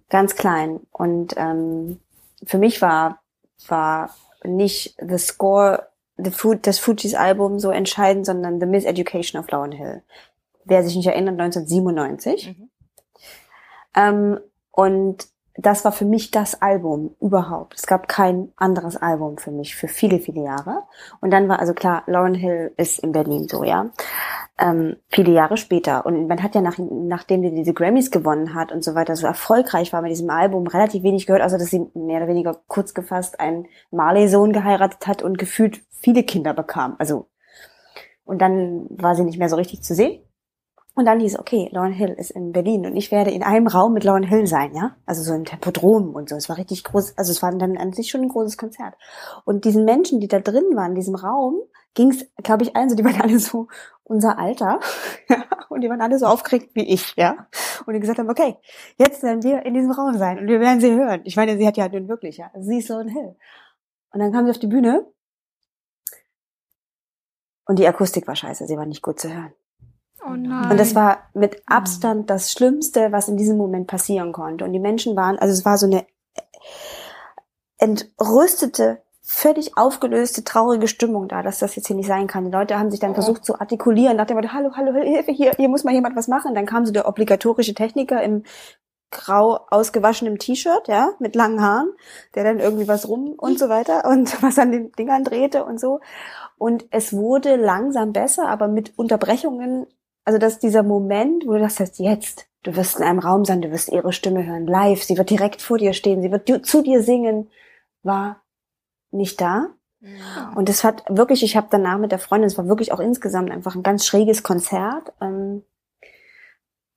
Ganz klein. Und ähm, für mich war, war nicht The Score, the Food, das Fujis Album so entscheidend, sondern The Miseducation of Lauren Hill. Wer sich nicht erinnert, 1997. Mhm. Ähm, und das war für mich das Album überhaupt. Es gab kein anderes Album für mich für viele, viele Jahre. Und dann war also klar, Lauren Hill ist in Berlin so, ja. Ähm, viele Jahre später. Und man hat ja nach, nachdem die diese Grammys gewonnen hat und so weiter, so erfolgreich war mit diesem Album, relativ wenig gehört, außer dass sie mehr oder weniger kurz gefasst einen Marley-Sohn geheiratet hat und gefühlt viele Kinder bekam. Also, und dann war sie nicht mehr so richtig zu sehen. Und dann hieß, okay, Lauren Hill ist in Berlin und ich werde in einem Raum mit Lauren Hill sein, ja? Also so im Tempodrom und so. Es war richtig groß, also es war dann an sich schon ein großes Konzert. Und diesen Menschen, die da drin waren, in diesem Raum, ging es, glaube ich, allen so, die waren alle so unser Alter, ja? Und die waren alle so aufgeregt wie ich, ja? Und die gesagt haben, okay, jetzt werden wir in diesem Raum sein und wir werden sie hören. Ich meine, sie hat ja nun wirklich, ja? Sie ist Lauren Hill. Und dann kam sie auf die Bühne und die Akustik war scheiße, sie war nicht gut zu hören. Oh nein. Und das war mit Abstand das Schlimmste, was in diesem Moment passieren konnte. Und die Menschen waren, also es war so eine entrüstete, völlig aufgelöste, traurige Stimmung da, dass das jetzt hier nicht sein kann. Die Leute haben sich dann versucht zu artikulieren, nach dem Motto, hallo, hallo, Hilfe, hier, hier muss mal jemand was machen. Dann kam so der obligatorische Techniker im grau ausgewaschenem T-Shirt, ja, mit langen Haaren, der dann irgendwie was rum und so weiter und was an den Dingern drehte und so. Und es wurde langsam besser, aber mit Unterbrechungen also dass dieser Moment, wo du das heißt, jetzt, du wirst in einem Raum sein, du wirst ihre Stimme hören, live, sie wird direkt vor dir stehen, sie wird zu dir singen, war nicht da. Ja. Und es hat wirklich, ich habe danach mit der Freundin, es war wirklich auch insgesamt einfach ein ganz schräges Konzert. Ähm,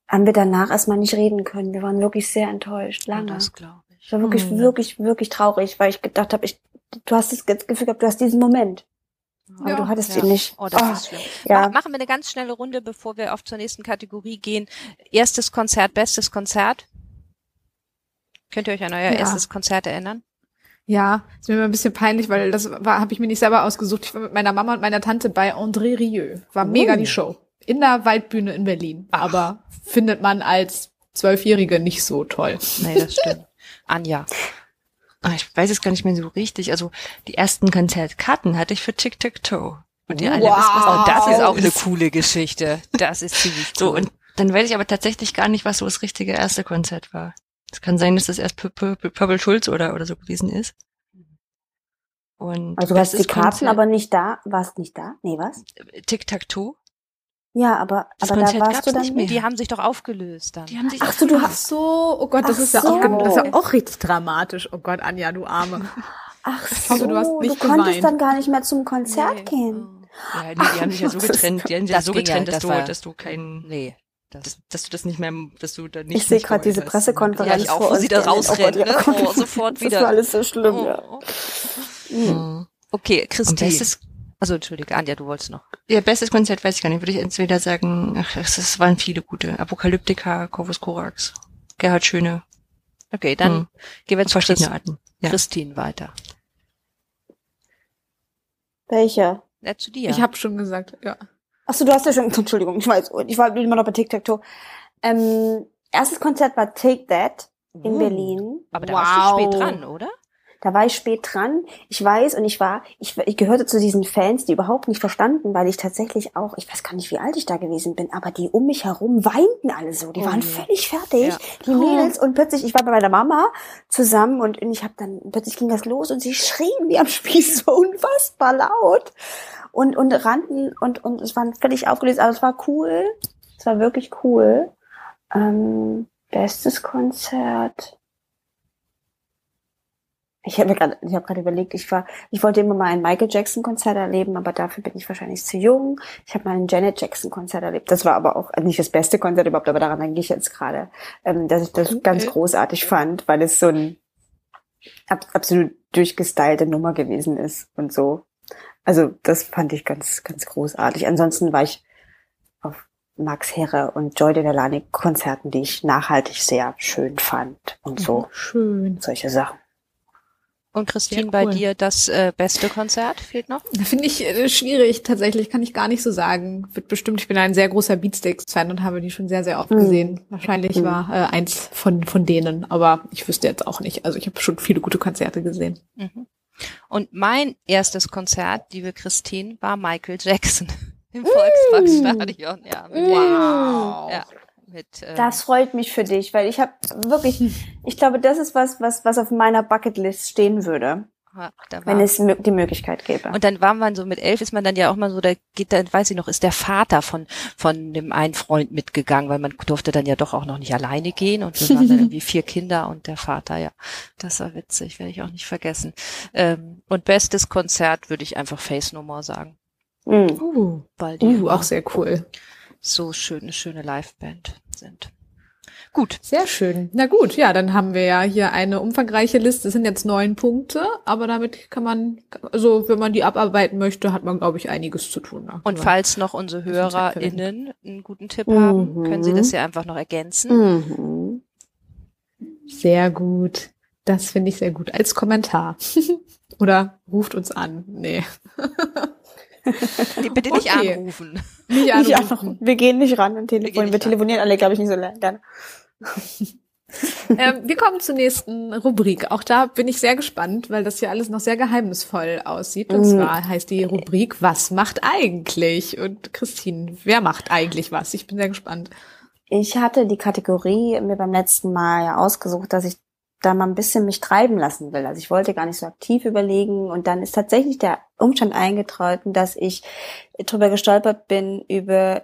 haben wir danach erstmal nicht reden können. Wir waren wirklich sehr enttäuscht, lange. Das glaube ich. Ich war wirklich, Hm. wirklich, wirklich traurig, weil ich gedacht habe, ich, du hast das Gefühl gehabt, du hast diesen Moment. Aber Ja. du hattest Ja. ihn nicht. Oh, das Ah, ist schlimm. ja. Ma- Machen wir eine ganz schnelle Runde, bevor wir auf zur nächsten Kategorie gehen. Erstes Konzert, bestes Konzert. Könnt ihr euch an euer Ja. erstes Konzert erinnern? Ja, ist mir immer ein bisschen peinlich, weil das war habe ich mir nicht selber ausgesucht. Ich war mit meiner Mama und meiner Tante bei André Rieu. War mega Oh. die Show. In der Waldbühne in Berlin. Aber findet man als Zwölfjährige nicht so toll. Nee, das stimmt. Anja. Ah, ich weiß es gar nicht mehr so richtig. Also die ersten Konzertkarten hatte ich für Tic Tac Toe. Und ihr alle Wow. wisst, was Oh, das ist auch eine coole Geschichte. Das ist ziemlich So, cool. und dann weiß ich aber tatsächlich gar nicht, was so das richtige erste Konzert war. Es kann sein, dass das erst Purple Schulz oder, oder so gewesen ist. Und Also du hast die Karten Konzert- aber nicht da. Warst nicht da? Nee, was? Tic Tac Toe. Ja, aber, Das aber da Konzert warst gab's du dann nicht nicht. die haben sich doch aufgelöst dann. Die haben sich Ach so, du hast, so, oh Gott, das ist ja auch, so. das ist ja auch richtig dramatisch. Oh Gott, Anja, du Arme. ach so, hoffe, du hast du, nicht konntest geweint. dann gar nicht mehr zum Konzert Nee. gehen. Ja, nee, die haben sich ja so Das getrennt, die haben sich ja das so ja, getrennt, dass das du, war- dass du keinen, Nee. dass, Das, dass du das nicht mehr, dass du da nicht. Ich sehe gerade diese. Pressekonferenz Ja, ich auch, vor wo sie da. Oh ja, ne? Oh, sofort Das wieder. war alles so schlimm, ja. Oh. Mhm. Okay, Christine. Also entschuldige, Anja, du wolltest noch. ja, bestes Konzert weiß ich gar nicht. Würde ich entweder sagen, ach, es, es waren viele gute. Apokalyptika, Corvus Corax, Gerhard Schöne, Okay, dann Hm. gehen wir zu verschiedene Christ Arten. Ja. Christine weiter. Welcher? Ja, zu dir. Ich habe schon gesagt, ja. Ach so, du hast ja schon, Entschuldigung, ich weiß, ich war immer noch bei Tic-Tac-Toe. Ähm, erstes Konzert war Take That in Uh, Berlin. Aber da warst du spät Wow. dran, oder? Da war ich spät dran. Ich weiß und ich war, ich, ich gehörte zu diesen Fans, die überhaupt nicht verstanden, weil ich tatsächlich auch, ich weiß gar nicht, wie alt ich da gewesen bin, aber die um mich herum weinten alle so. Die Oh waren je. völlig fertig, Ja. die Mädels. Und plötzlich, ich war bei meiner Mama zusammen und, und ich habe dann, plötzlich ging das los und sie schrien wie am Spieß so unfassbar laut und, und rannten und, und es waren völlig aufgelöst, aber es war cool. Es war wirklich cool. Ähm, bestes Konzert. Ich habe gerade, ich habe gerade überlegt, ich war, ich wollte immer mal ein Michael Jackson Konzert erleben, aber dafür bin ich wahrscheinlich zu jung. Ich habe mal ein Janet Jackson Konzert erlebt. Das war aber auch nicht das beste Konzert überhaupt, aber daran denke ich jetzt gerade, ähm, dass ich das ganz großartig fand, weil es so ein ab, absolut durchgestylte Nummer gewesen ist und so. Also das fand ich ganz, ganz großartig. Ansonsten war ich auf Max Herre und Joy Delany Konzerten, die ich nachhaltig sehr schön fand und so Schön. solche Sachen. Und Christine, Sehr bei cool. dir das äh, beste Konzert fehlt noch? Finde ich äh, schwierig, tatsächlich, kann ich gar nicht so sagen. Wird bestimmt, ich bin ein sehr großer Beatsteaks-Fan und habe die schon sehr, sehr oft Mhm. gesehen. Wahrscheinlich Mhm. war äh, eins von, von denen, aber ich wüsste jetzt auch nicht. Also ich habe schon viele gute Konzerte gesehen. Mhm. Und mein erstes Konzert, liebe Christine, war Michael Jackson im Volksparkstadion. Ja, mit, Wow. ja, mit ähm, Das freut mich für dich, weil ich habe wirklich, ich glaube, das ist was, was, was auf meiner Bucketlist stehen würde, ja, da wenn es die Möglichkeit gäbe. und dann war man so mit elf ist man dann ja auch mal so, da geht dann, weiß ich noch, ist der Vater von von dem einen Freund mitgegangen, weil man durfte dann ja doch auch noch nicht alleine gehen und wir waren dann irgendwie vier Kinder und der Vater, ja, das war witzig, werde ich auch nicht vergessen. Ähm, und bestes Konzert würde ich einfach Face No More sagen, Mm. Uh, weil die uh auch sehr cool. So schöne schöne Liveband sind. Gut, Sehr schön. Na gut, ja, dann haben wir ja hier eine umfangreiche Liste. Es sind jetzt neun Punkte, aber damit kann man, also wenn man die abarbeiten möchte, hat man, glaube ich, einiges zu tun. Da Und falls noch unsere HörerInnen einen guten Tipp haben, Mhm. können sie das ja einfach noch ergänzen. Mhm. Sehr gut. Das finde ich sehr gut. Als Kommentar. Oder ruft uns an. Nee. Die bitte nicht Okay. anrufen. Nicht Nicht anrufen. einfach, wir gehen nicht ran und telefonieren. Wir ran. telefonieren alle, glaube ich, nicht so gerne. ähm, wir kommen zur nächsten Rubrik. Auch da bin ich sehr gespannt, weil das hier alles noch sehr geheimnisvoll aussieht. Und Mhm. zwar heißt die Rubrik Was macht eigentlich? Und Christine, wer macht eigentlich was? Ich bin sehr gespannt. Ich hatte die Kategorie mir beim letzten Mal ja ausgesucht, dass ich da mal ein bisschen mich treiben lassen will. Also ich wollte gar nicht so aktiv überlegen und dann ist tatsächlich der Umstand eingetreten, dass ich drüber gestolpert bin über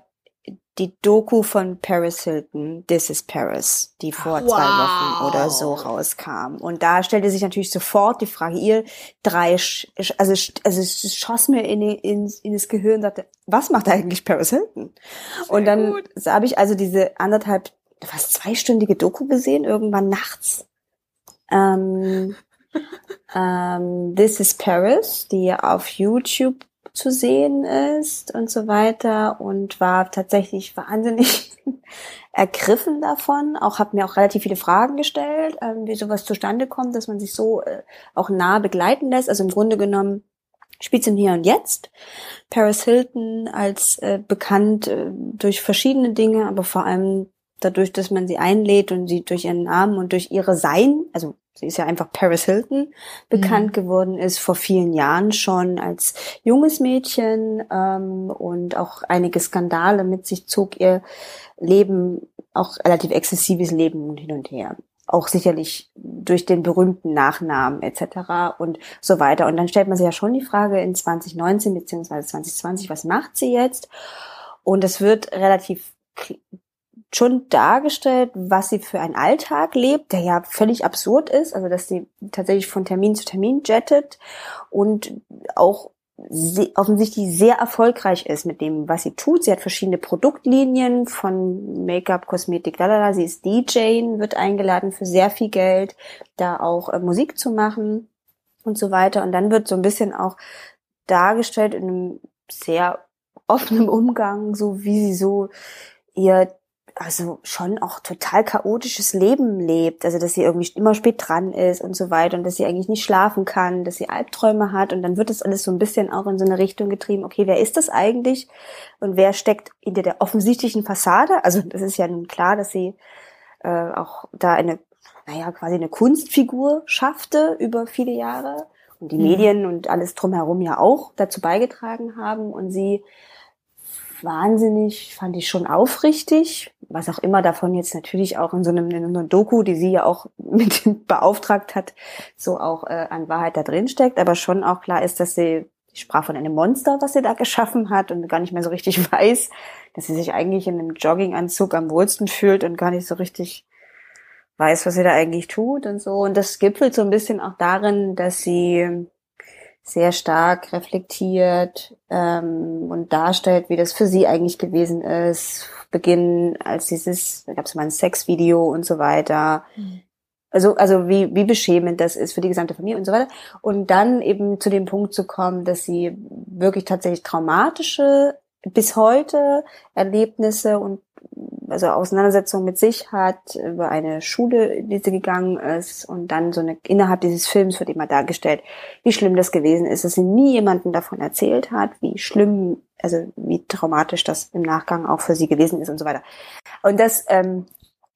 die Doku von Paris Hilton, This is Paris, die vor wow. zwei Wochen oder so rauskam. Und da stellte sich natürlich sofort die Frage, ihr drei, also, also es schoss mir in, in, in das Gehirn und sagte, was macht eigentlich Paris Hilton? Sehr und dann habe ich also diese anderthalb, fast zweistündige Doku gesehen, irgendwann nachts. Ähm, ähm, This is Paris, die auf YouTube zu sehen ist und so weiter und war tatsächlich wahnsinnig ergriffen davon. Auch habe mir auch relativ viele Fragen gestellt, ähm, wie sowas zustande kommt, dass man sich so äh, auch nah begleiten lässt. Also im Grunde genommen spielt im Hier und Jetzt. Paris Hilton als äh, bekannt äh, durch verschiedene Dinge, aber vor allem dadurch, dass man sie einlädt und sie durch ihren Namen und durch ihre Sein, also sie ist ja einfach Paris Hilton, bekannt mhm. geworden ist vor vielen Jahren schon als junges Mädchen ähm, und auch einige Skandale mit sich zog ihr Leben, auch relativ exzessives Leben hin und her. Auch sicherlich durch den berühmten Nachnamen etc. und so weiter. Und dann stellt man sich ja schon die Frage in 2019 beziehungsweise 2020, was macht sie jetzt? Und es wird relativ schon dargestellt, was sie für einen Alltag lebt, der ja völlig absurd ist, also dass sie tatsächlich von Termin zu Termin jettet und auch offensichtlich sehr erfolgreich ist mit dem, was sie tut. Sie hat verschiedene Produktlinien von Make-up, Kosmetik, lalala. Sie ist DJ, wird eingeladen für sehr viel Geld, da auch äh, Musik zu machen und so weiter. Und dann wird so ein bisschen auch dargestellt in einem sehr offenen Umgang, so wie sie so ihr also schon auch total chaotisches Leben lebt. Also dass sie irgendwie immer spät dran ist und so weiter und dass sie eigentlich nicht schlafen kann, dass sie Albträume hat und dann wird das alles so ein bisschen auch in so eine Richtung getrieben, okay, wer ist das eigentlich und wer steckt hinter der offensichtlichen Fassade? Also das ist ja nun klar, dass sie äh, auch da eine, naja, quasi eine Kunstfigur schaffte über viele Jahre und die mhm. Medien und alles drumherum ja auch dazu beigetragen haben und sie wahnsinnig, fand ich schon aufrichtig, was auch immer davon jetzt natürlich auch in so einem, in einer Doku, die sie ja auch mit beauftragt hat, so auch äh, an Wahrheit da drin steckt, aber schon auch klar ist, dass sie, ich sprach von einem Monster, was sie da geschaffen hat und gar nicht mehr so richtig weiß, dass sie sich eigentlich in einem Jogginganzug am wohlsten fühlt und gar nicht so richtig weiß, was sie da eigentlich tut und so. Und das gipfelt so ein bisschen auch darin, dass sie sehr stark reflektiert ähm, und darstellt, wie das für sie eigentlich gewesen ist. Beginn als dieses, da gab es mal ein Sexvideo und so weiter. Mhm. Also, also wie, wie beschämend das ist für die gesamte Familie und so weiter. Und dann eben zu dem Punkt zu kommen, dass sie wirklich tatsächlich traumatische bis heute Erlebnisse und also Auseinandersetzung mit sich hat, über eine Schule, in die sie gegangen ist und dann so eine, innerhalb dieses Films wird immer dargestellt, wie schlimm das gewesen ist, dass sie nie jemanden davon erzählt hat, wie schlimm, also wie traumatisch das im Nachgang auch für sie gewesen ist und so weiter. Und das ähm,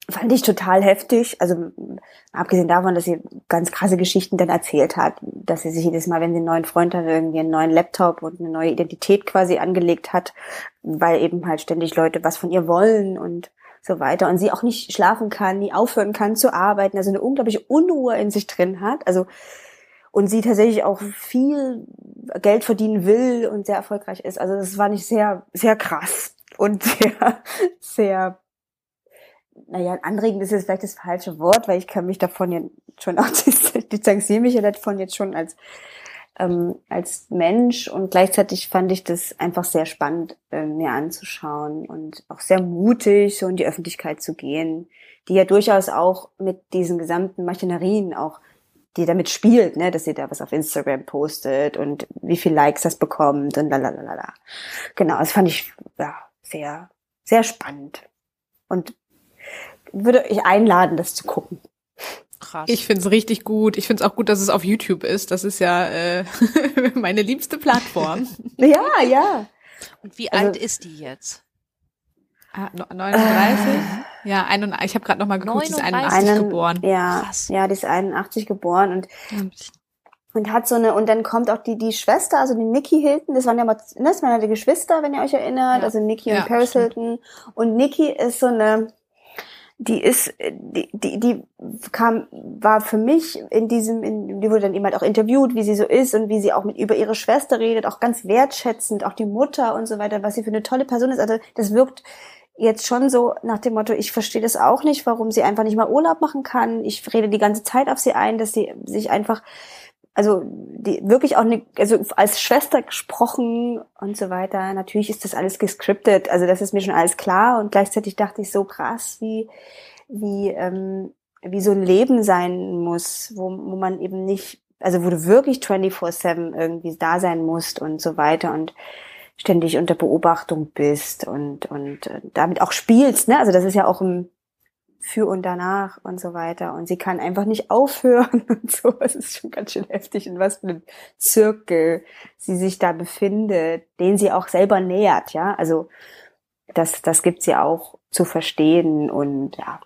fand ich total heftig. Also abgesehen davon, dass sie ganz krasse Geschichten dann erzählt hat, dass sie sich jedes Mal, wenn sie einen neuen Freund hat, irgendwie einen neuen Laptop und eine neue Identität quasi angelegt hat, weil eben halt ständig Leute was von ihr wollen und so weiter und sie auch nicht schlafen kann, nie aufhören kann zu arbeiten, also eine unglaubliche Unruhe in sich drin hat. Also und sie tatsächlich auch viel Geld verdienen will und sehr erfolgreich ist. Also das war nicht sehr, sehr krass und sehr, sehr naja, anregend ist jetzt vielleicht das falsche Wort, weil ich kann mich davon ja schon auch distanziere mich ja davon jetzt schon als ähm, als Mensch und gleichzeitig fand ich das einfach sehr spannend äh, mir anzuschauen und auch sehr mutig so in die Öffentlichkeit zu gehen, die ja durchaus auch mit diesen gesamten Maschinerien auch die damit spielt, ne, dass sie da was auf Instagram postet und wie viel Likes das bekommt und lalalala. Genau, das fand ich ja sehr sehr spannend und würde ich einladen, das zu gucken. Krass. Ich find's richtig gut. Ich find's auch gut, dass es auf YouTube ist. Das ist ja äh, meine liebste Plattform. ja, ja. Und wie also, alt ist die jetzt? Ah, 39? Äh, ja, 81, ich habe gerade noch mal geguckt, 39? die ist 81 einen, geboren. Ja, Krass. ja, die ist 81 geboren und und hat so eine und dann kommt auch die die Schwester, also die Nikki Hilton, das waren ja mal das waren ja die Geschwister, wenn ihr euch erinnert, ja. also Nikki und ja, Paris stimmt. Hilton und Nikki ist so eine die ist, die, die, die kam, war für mich in diesem, in, die wurde dann eben halt auch interviewt, wie sie so ist und wie sie auch mit über ihre Schwester redet, auch ganz wertschätzend, auch die Mutter und so weiter, was sie für eine tolle Person ist. Also das wirkt jetzt schon so nach dem Motto, ich verstehe das auch nicht, warum sie einfach nicht mal Urlaub machen kann. Ich rede die ganze Zeit auf sie ein, dass sie sich einfach, also die wirklich auch eine, also als Schwester gesprochen und so weiter. Natürlich ist das alles gescriptet, also das ist mir schon alles klar und gleichzeitig dachte ich so krass, wie wie ähm, wie so ein Leben sein muss, wo, wo man eben nicht, also wo du wirklich 24/7 irgendwie da sein musst und so weiter und ständig unter Beobachtung bist und, und äh, damit auch spielst, ne? Also das ist ja auch im Für und danach und so weiter. Und sie kann einfach nicht aufhören und so. Es ist schon ganz schön heftig, in was für einem Zirkel sie sich da befindet, den sie auch selber nähert, ja. Also das, das gibt's ja auch zu verstehen und ja,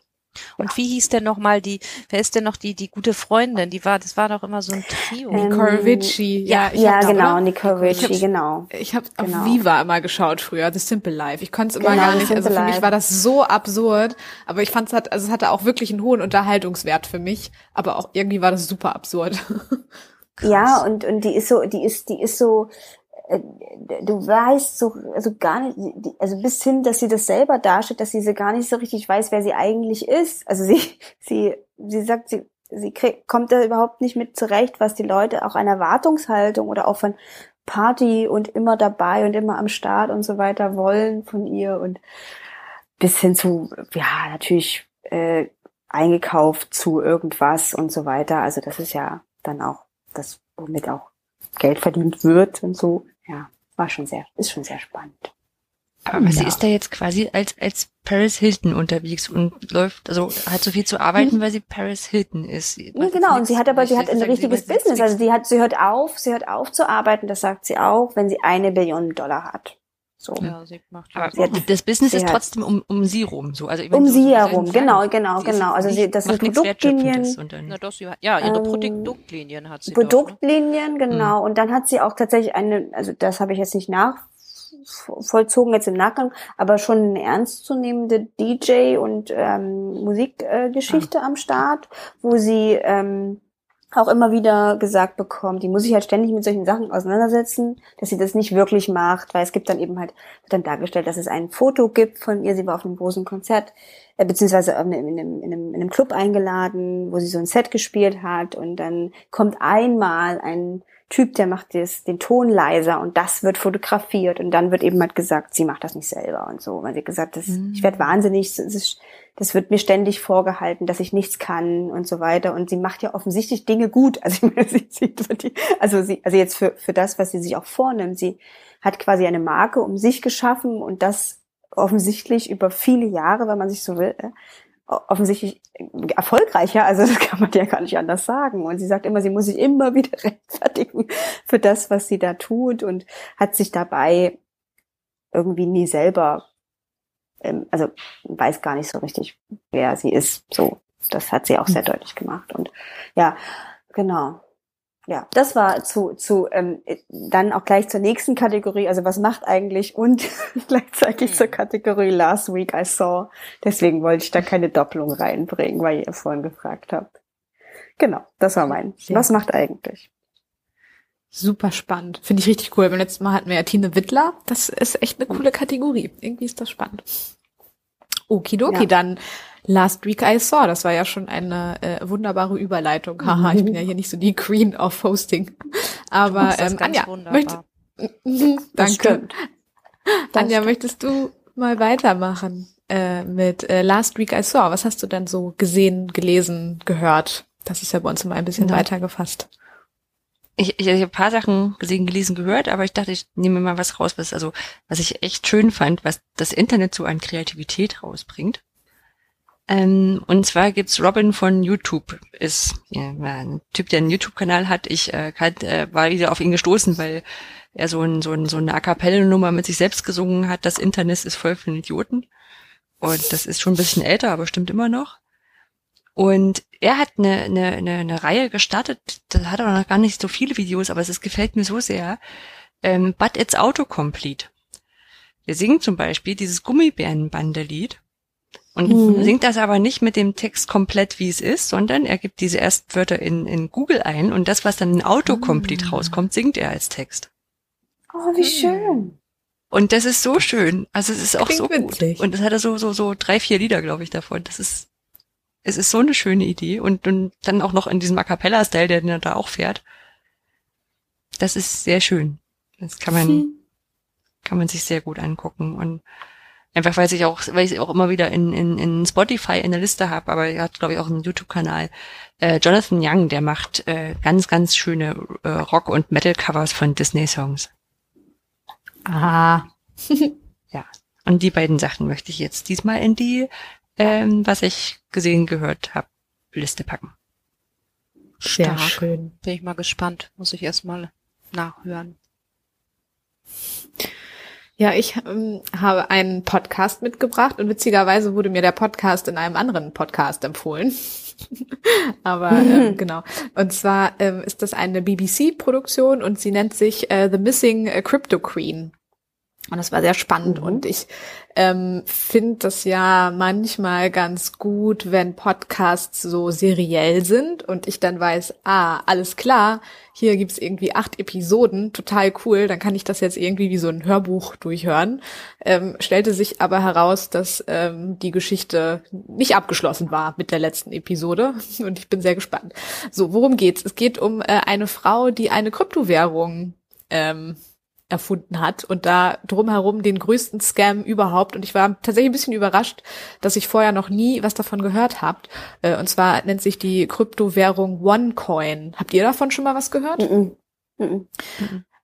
und wie hieß denn noch mal die, wer ist denn noch die, die gute Freundin? Die war, das war doch immer so ein Trio. Ähm, Nicole Richie. Ja, ja, ja genau, Nicole Richie, ich genau. Ich habe genau. auf Viva immer geschaut früher, The Simple Life. Ich konnte es immer genau, gar nicht, also für mich war das so absurd, aber ich fand es hat, also es hatte auch wirklich einen hohen Unterhaltungswert für mich, aber auch irgendwie war das super absurd. ja, und, und die ist so, die ist, die ist so, du weißt so also gar nicht, also bis hin, dass sie das selber darstellt, dass sie so gar nicht so richtig weiß, wer sie eigentlich ist. Also sie, sie, sie sagt, sie, sie krieg, kommt da überhaupt nicht mit zurecht, was die Leute auch an Erwartungshaltung oder auch von Party und immer dabei und immer am Start und so weiter wollen von ihr und bis hin zu, ja, natürlich äh, eingekauft zu irgendwas und so weiter. Also das ist ja dann auch das, womit auch Geld verdient wird und so war schon sehr, ist schon sehr spannend. Aber ja. sie ist da jetzt quasi als, als Paris Hilton unterwegs und läuft, also hat so viel zu arbeiten, hm. weil sie Paris Hilton ist. Ja, genau. Und sie hat aber, sie hat ein richtiges Business. Also sie hat, sie hört auf, sie hört auf zu arbeiten, das sagt sie auch, wenn sie eine Billion Dollar hat. So. Ja, sie macht aber sie hat, das Business ist trotzdem um, um sie rum, so. Also, um sie herum, genau, genau, genau. Also sie, das sind Produktlinien. Na, doch, sie ja, ihre ähm, Produktlinien hat sie. Produktlinien, doch, ne? genau. Mhm. Und dann hat sie auch tatsächlich eine, also das habe ich jetzt nicht nachvollzogen jetzt im Nachgang, aber schon eine ernstzunehmende DJ und ähm, Musikgeschichte äh, ah. am Start, wo sie ähm, auch immer wieder gesagt bekommt, die muss sich halt ständig mit solchen Sachen auseinandersetzen, dass sie das nicht wirklich macht, weil es gibt dann eben halt, wird dann dargestellt, dass es ein Foto gibt von ihr, sie war auf einem großen Konzert, äh, beziehungsweise in einem, in, einem, in, einem, Club eingeladen, wo sie so ein Set gespielt hat. Und dann kommt einmal ein Typ, der macht das, den Ton leiser und das wird fotografiert. Und dann wird eben halt gesagt, sie macht das nicht selber und so, weil sie gesagt, das, mhm. ich werde wahnsinnig, das ist, das wird mir ständig vorgehalten, dass ich nichts kann und so weiter. Und sie macht ja offensichtlich Dinge gut. Also, ich meine, sie, sie, also, sie, also jetzt für, für das, was sie sich auch vornimmt. Sie hat quasi eine Marke um sich geschaffen und das offensichtlich über viele Jahre, wenn man sich so will, äh, offensichtlich erfolgreicher. Also das kann man ja gar nicht anders sagen. Und sie sagt immer, sie muss sich immer wieder rechtfertigen für das, was sie da tut und hat sich dabei irgendwie nie selber ähm, also weiß gar nicht so richtig, wer sie ist. So, das hat sie auch sehr hm. deutlich gemacht. Und ja, genau. Ja, das war zu, zu ähm, dann auch gleich zur nächsten Kategorie, also was macht eigentlich und gleichzeitig zur hm. Kategorie Last Week I Saw. Deswegen wollte ich da keine Doppelung reinbringen, weil ihr vorhin gefragt habt. Genau, das war mein. Was macht eigentlich? Super spannend. Finde ich richtig cool. Beim letzten Mal hatten wir ja Tine Wittler. Das ist echt eine coole Kategorie. Irgendwie ist das spannend. Okidoki, ja. dann Last Week I Saw. Das war ja schon eine äh, wunderbare Überleitung. Haha, ich bin ja hier nicht so die Queen of Hosting. Aber ähm, Anja, möchte, danke. Anja, möchtest du mal weitermachen äh, mit äh, Last Week I Saw? Was hast du denn so gesehen, gelesen, gehört? Das ist ja bei uns immer ein bisschen ja. weiter gefasst ich, ich, ich habe ein paar Sachen gesehen, gelesen, gehört, aber ich dachte, ich nehme mal was raus, was also, was ich echt schön fand, was das Internet so an Kreativität rausbringt. Ähm, und zwar gibt's Robin von YouTube, ist ja, ein Typ, der einen YouTube-Kanal hat. Ich äh, kann, äh, war wieder auf ihn gestoßen, weil er so, ein, so, ein, so eine A Cappella-Nummer mit sich selbst gesungen hat. Das Internet ist voll von Idioten. Und das ist schon ein bisschen älter, aber stimmt immer noch. Und er hat eine, eine, eine, eine Reihe gestartet, da hat er noch gar nicht so viele Videos, aber es gefällt mir so sehr. Ähm, But It's Autocomplete. Wir singen zum Beispiel dieses Gummibärenbande-Lied und mhm. singt das aber nicht mit dem Text komplett, wie es ist, sondern er gibt diese ersten Wörter in, in Google ein und das, was dann in Autocomplete mhm. rauskommt, singt er als Text. Oh, wie schön. Und das ist so schön. Also es ist auch Klingt so witzig. gut. Und es hatte so, so, so drei, vier Lieder, glaube ich, davon. Das ist, es ist so eine schöne Idee. Und, und dann auch noch in diesem A Cappella-Style, der den da auch fährt. Das ist sehr schön. Das kann man, kann man sich sehr gut angucken. Und einfach weil ich auch, weil ich auch immer wieder in, in, in Spotify in der Liste habe, aber er hat, glaube ich, auch einen YouTube-Kanal. Äh, Jonathan Young, der macht äh, ganz, ganz schöne äh, Rock- und Metal-Covers von Disney-Songs. Ah. Ja. Und die beiden Sachen möchte ich jetzt diesmal in die, ähm, was ich gesehen, gehört habe, Liste packen. Sehr Stark. schön. Bin ich mal gespannt. Muss ich erstmal nachhören. Ja, ich ähm, habe einen Podcast mitgebracht und witzigerweise wurde mir der Podcast in einem anderen Podcast empfohlen. Aber ähm, genau. Und zwar ähm, ist das eine BBC-Produktion und sie nennt sich äh, The Missing Crypto Queen. Und das war sehr spannend Mhm. und ich ähm, finde das ja manchmal ganz gut, wenn Podcasts so seriell sind und ich dann weiß, ah, alles klar, hier gibt's irgendwie acht Episoden, total cool, dann kann ich das jetzt irgendwie wie so ein Hörbuch durchhören. Ähm, stellte sich aber heraus, dass ähm, die Geschichte nicht abgeschlossen war mit der letzten Episode und ich bin sehr gespannt. So, worum geht's? Es geht um äh, eine Frau, die eine Kryptowährung ähm, erfunden hat und da drumherum den größten Scam überhaupt. Und ich war tatsächlich ein bisschen überrascht, dass ich vorher noch nie was davon gehört habt. Äh, Und zwar nennt sich die Kryptowährung OneCoin. Habt ihr davon schon mal was gehört? Mhm.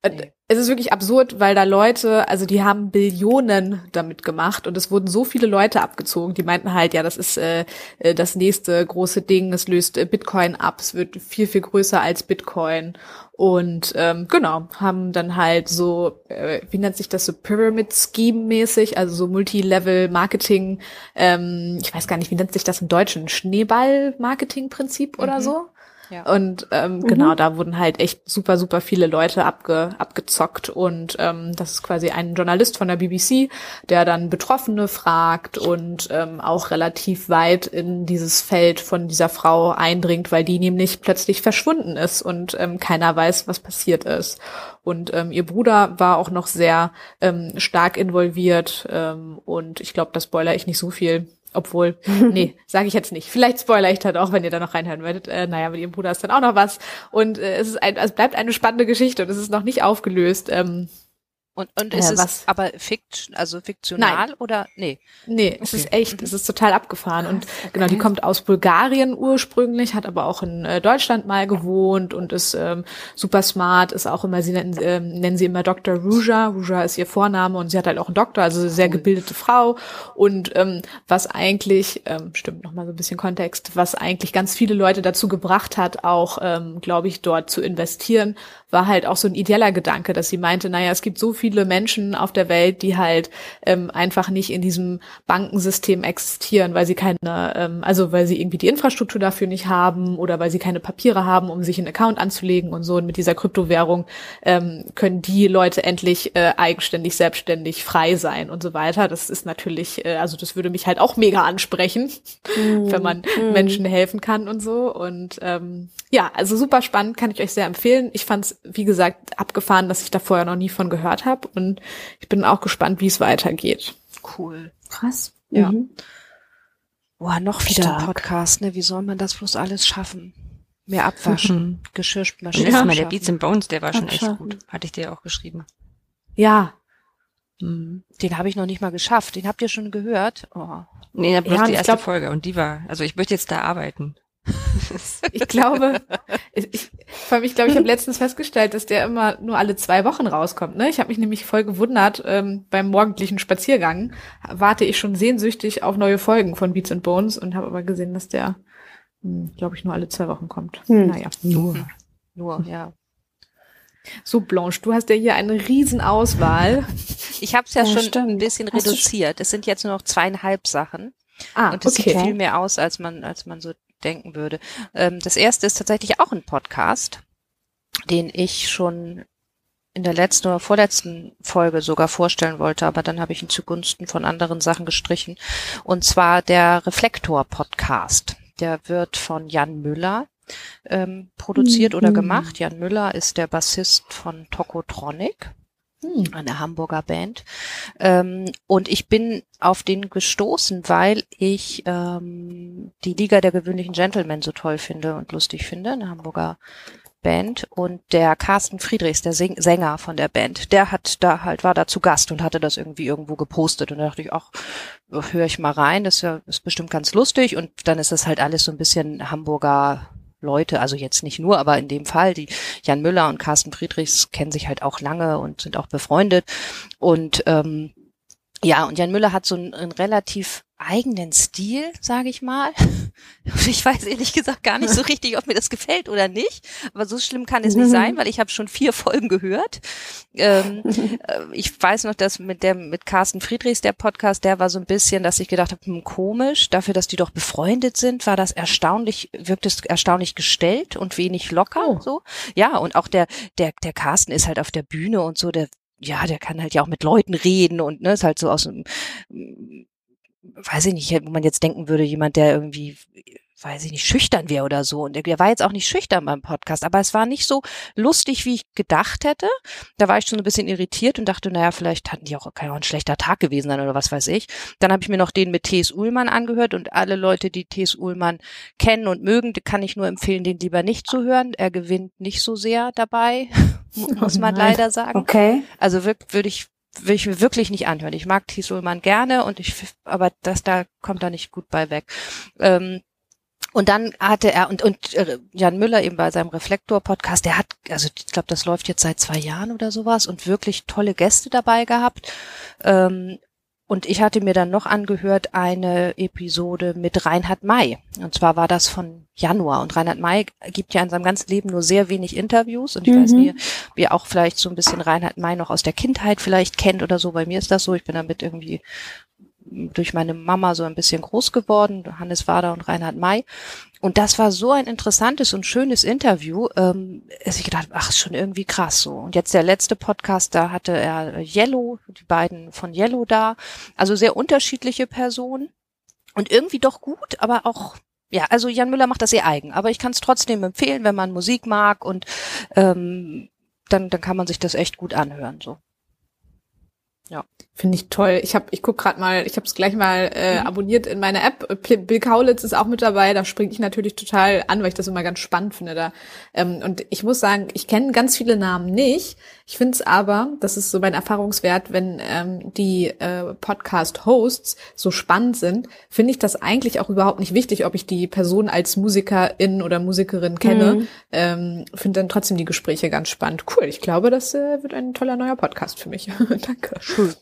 Äh, Es ist wirklich absurd, weil da Leute, also die haben Billionen damit gemacht und es wurden so viele Leute abgezogen, die meinten halt, ja, das ist äh, äh, das nächste große Ding, es löst äh, Bitcoin ab, es wird viel, viel größer als Bitcoin. Und ähm, genau, haben dann halt so, äh, wie nennt sich das so, Pyramid Scheme mäßig, also so Multilevel Marketing, ähm, ich weiß gar nicht, wie nennt sich das im Deutschen, Schneeball-Marketing-Prinzip oder Mhm. so? Ja. Und ähm, genau, da wurden halt echt super, super viele Leute abge, abgezockt. Und ähm, das ist quasi ein Journalist von der BBC, der dann Betroffene fragt und ähm, auch relativ weit in dieses Feld von dieser Frau eindringt, weil die nämlich plötzlich verschwunden ist und ähm, keiner weiß, was passiert ist. Und ähm, ihr Bruder war auch noch sehr ähm, stark involviert ähm, und ich glaube, das spoiler ich nicht so viel. Obwohl, nee, sage ich jetzt nicht. Vielleicht spoiler ich dann auch, wenn ihr da noch reinhören werdet. Äh, naja, mit ihrem Bruder ist dann auch noch was. Und äh, es ist ein, es bleibt eine spannende Geschichte und es ist noch nicht aufgelöst. Ähm, Und, und ist es was? aber fikt, also fiktional oder nee? nee, es ist echt, es ist total abgefahren. Und genau, die kommt aus Bulgarien ursprünglich, hat aber auch in äh, Deutschland mal gewohnt und ist ähm, super smart, ist auch immer, sie nennen, ähm, nennen sie immer Dr. Ruja. Ruja ist ihr Vorname und sie hat halt auch einen Doktor, also eine sehr gebildete Frau. Und ähm, was eigentlich, ähm, stimmt nochmal so ein bisschen Kontext, was eigentlich ganz viele Leute dazu gebracht hat, auch, ähm, glaube ich, dort zu investieren, war halt auch so ein ideeller Gedanke, dass sie meinte, naja, es gibt so viele Menschen auf der Welt, die halt ähm, einfach nicht in diesem Bankensystem existieren, weil sie keine, ähm, also weil sie irgendwie die Infrastruktur dafür nicht haben oder weil sie keine Papiere haben, um sich einen Account anzulegen und so. Und mit dieser Kryptowährung ähm, können die Leute endlich äh, eigenständig, selbstständig, frei sein und so weiter. Das ist natürlich, äh, also das würde mich halt auch mega ansprechen, wenn man Menschen helfen kann und so. Und ähm, ja, also super spannend, kann ich euch sehr empfehlen. Ich fand es, wie gesagt, abgefahren, dass ich da vorher noch nie von gehört habe. Und ich bin auch gespannt, wie es weitergeht. Cool. Krass. Ja. Mhm. Boah, noch wieder Stark. ein Podcast, ne? Wie soll man das bloß alles schaffen? Mehr abwaschen, Geschirrspülmaschine. Letztes Mal der. Beats and Bones, der war schon echt gut. Hatte ich dir auch geschrieben. Ja, Mhm. Den habe ich noch nicht mal geschafft. Den habt ihr schon gehört? Oh. Nee, ja, bloß Ja, die ich erste glaub- Folge und die war, also ich möchte jetzt da arbeiten. ich glaube, ich, ich, vor allem, ich glaube, ich habe letztens festgestellt, dass der immer nur alle zwei Wochen rauskommt. Ne? Ich habe mich nämlich voll gewundert, ähm, beim morgendlichen Spaziergang warte ich schon sehnsüchtig auf neue Folgen von Beats and Bones und habe aber gesehen, dass der, glaube ich, nur alle zwei Wochen kommt. Hm. Naja. Nur. Nur, ja. So, Blanche, du hast ja hier eine riesen Auswahl. Ich habe es ja, Ja, schon stimmt. ein bisschen Hast reduziert. Es sind jetzt nur noch zweieinhalb Sachen. Ah, Und es okay. sieht viel mehr aus, als man, als man so denken würde. Ähm, das erste ist tatsächlich auch ein Podcast, den ich schon in der letzten oder vorletzten Folge sogar vorstellen wollte, aber dann habe ich ihn zugunsten von anderen Sachen gestrichen. Und zwar der Reflektor-Podcast. Der wird von Jan Müller ähm, produziert oder Mhm. gemacht. Jan Müller ist der Bassist von Tokotronic. Hm. Eine Hamburger Band. Ähm, und ich bin auf den gestoßen, weil ich ähm, die Liga der gewöhnlichen Gentlemen so toll finde und lustig finde, eine Hamburger Band. Und der Carsten Friedrichs, der Sing Sänger von der Band, der hat da halt, war da zu Gast und hatte das irgendwie irgendwo gepostet. Und da dachte ich, ach, höre ich mal rein, das ist ja ist bestimmt ganz lustig. Und dann ist das halt alles so ein bisschen Hamburger Leute, also jetzt nicht nur, aber in dem Fall, die Jan Müller und Carsten Friedrichs kennen sich halt auch lange und sind auch befreundet. Und ähm, ja, und Jan Müller hat so einen, einen relativ eigenen Stil, sage ich mal. Ich weiß ehrlich gesagt gar nicht so richtig, ob mir das gefällt oder nicht. Aber so schlimm kann es nicht sein, weil ich habe schon vier Folgen gehört. Ähm, äh, ich weiß noch, dass mit der mit Carsten Friedrichs der Podcast, der war so ein bisschen, dass ich gedacht habe, hm, komisch. Dafür, dass die doch befreundet sind, war das erstaunlich, wirkt es erstaunlich gestellt und wenig locker. Oh. So, ja. Und auch der der der Carsten ist halt auf der Bühne und so. Der ja, der kann halt ja auch mit Leuten reden und ne, ist halt so aus dem weiß ich nicht, wo man jetzt denken würde, jemand, der irgendwie, weiß ich nicht, schüchtern wäre oder so. Und der war jetzt auch nicht schüchtern beim Podcast, aber es war nicht so lustig, wie ich gedacht hätte. Da war ich schon ein bisschen irritiert und dachte, naja, vielleicht hatten die auch, kann ja auch ein schlechter Tag gewesen sein oder was weiß ich. Dann habe ich mir noch den mit T.S. Ullmann angehört und alle Leute, die T.S. Ullmann kennen und mögen, kann ich nur empfehlen, den lieber nicht zu hören. Er gewinnt nicht so sehr dabei, muss man leider sagen. Okay. Also würde ich will ich mir wirklich nicht anhören. Ich mag Thies Ullmann gerne und ich, aber das da kommt da nicht gut bei weg. Ähm, und dann hatte er und und äh, Jan Müller eben bei seinem Reflektor Podcast, der hat also ich glaube, das läuft jetzt seit zwei Jahren oder sowas und wirklich tolle Gäste dabei gehabt. Ähm, und ich hatte mir dann noch angehört eine Episode mit Reinhard May. Und zwar war das von Januar. Und Reinhard May gibt ja in seinem ganzen Leben nur sehr wenig Interviews. Und ich mhm. weiß nicht, wie ihr auch vielleicht so ein bisschen Reinhard May noch aus der Kindheit vielleicht kennt oder so. Bei mir ist das so. Ich bin damit irgendwie durch meine Mama so ein bisschen groß geworden, Hannes Wader und Reinhard May. Und das war so ein interessantes und schönes Interview, ähm, dass ich gedacht, ach, ist schon irgendwie krass so. Und jetzt der letzte Podcast, da hatte er Yellow, die beiden von Yellow da, also sehr unterschiedliche Personen und irgendwie doch gut, aber auch ja, also Jan Müller macht das sehr eigen, aber ich kann es trotzdem empfehlen, wenn man Musik mag und ähm, dann, dann kann man sich das echt gut anhören. So. Ja. Finde ich toll. Ich habe, ich guck gerade mal, ich habe es gleich mal äh, mhm. abonniert in meiner App. Bill Kaulitz ist auch mit dabei. Da springe ich natürlich total an, weil ich das immer ganz spannend finde. Da ähm, und ich muss sagen, ich kenne ganz viele Namen nicht. Ich finde es aber, das ist so mein Erfahrungswert, wenn ähm, die äh, Podcast-Hosts so spannend sind, finde ich das eigentlich auch überhaupt nicht wichtig, ob ich die Person als Musikerin oder Musikerin kenne. Mhm. Ähm, finde dann trotzdem die Gespräche ganz spannend. Cool. Ich glaube, das äh, wird ein toller neuer Podcast für mich. Danke. Cool.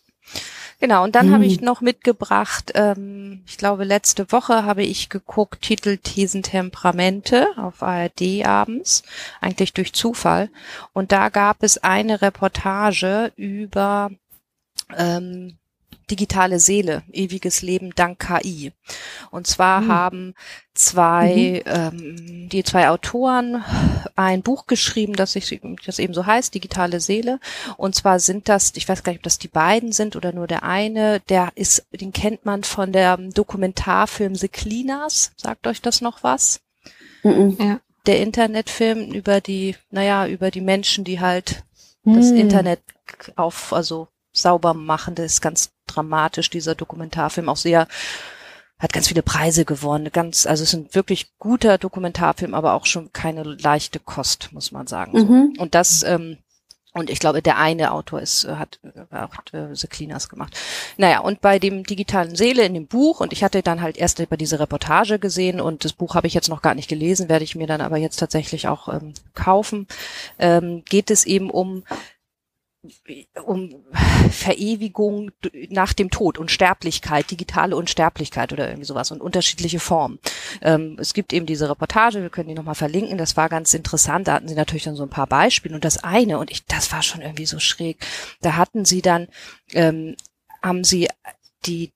Genau, und dann hm. habe ich noch mitgebracht, ähm, ich glaube letzte Woche habe ich geguckt, Titel Thesen Temperamente auf ARD abends, eigentlich durch Zufall. Und da gab es eine Reportage über ähm, digitale Seele, ewiges Leben dank KI. Und zwar mhm. haben zwei, mhm. ähm, die zwei Autoren ein Buch geschrieben, das sich, das eben so heißt, digitale Seele. Und zwar sind das, ich weiß gar nicht, ob das die beiden sind oder nur der eine, der ist, den kennt man von der Dokumentarfilm Seklinas. Sagt euch das noch was? Mhm. Ja. Der Internetfilm über die, naja, über die Menschen, die halt das mhm. Internet auf, also sauber machen. Das ist ganz dramatisch, dieser Dokumentarfilm, auch sehr, hat ganz viele Preise gewonnen. Ganz, also es ist ein wirklich guter Dokumentarfilm, aber auch schon keine leichte Kost, muss man sagen. Mhm. Und das, ähm, und ich glaube, der eine Autor ist, äh, hat äh, auch äh, The Cleaners gemacht. Naja, und bei dem digitalen Seele in dem Buch, und ich hatte dann halt erst über diese Reportage gesehen und das Buch habe ich jetzt noch gar nicht gelesen, werde ich mir dann aber jetzt tatsächlich auch ähm, kaufen, ähm, geht es eben um um Verewigung nach dem Tod, Unsterblichkeit, digitale Unsterblichkeit oder irgendwie sowas und unterschiedliche Formen. Ähm, es gibt eben diese Reportage, wir können die nochmal verlinken, das war ganz interessant, da hatten sie natürlich dann so ein paar Beispiele und das eine, und ich, das war schon irgendwie so schräg, da hatten sie dann, ähm, haben sie die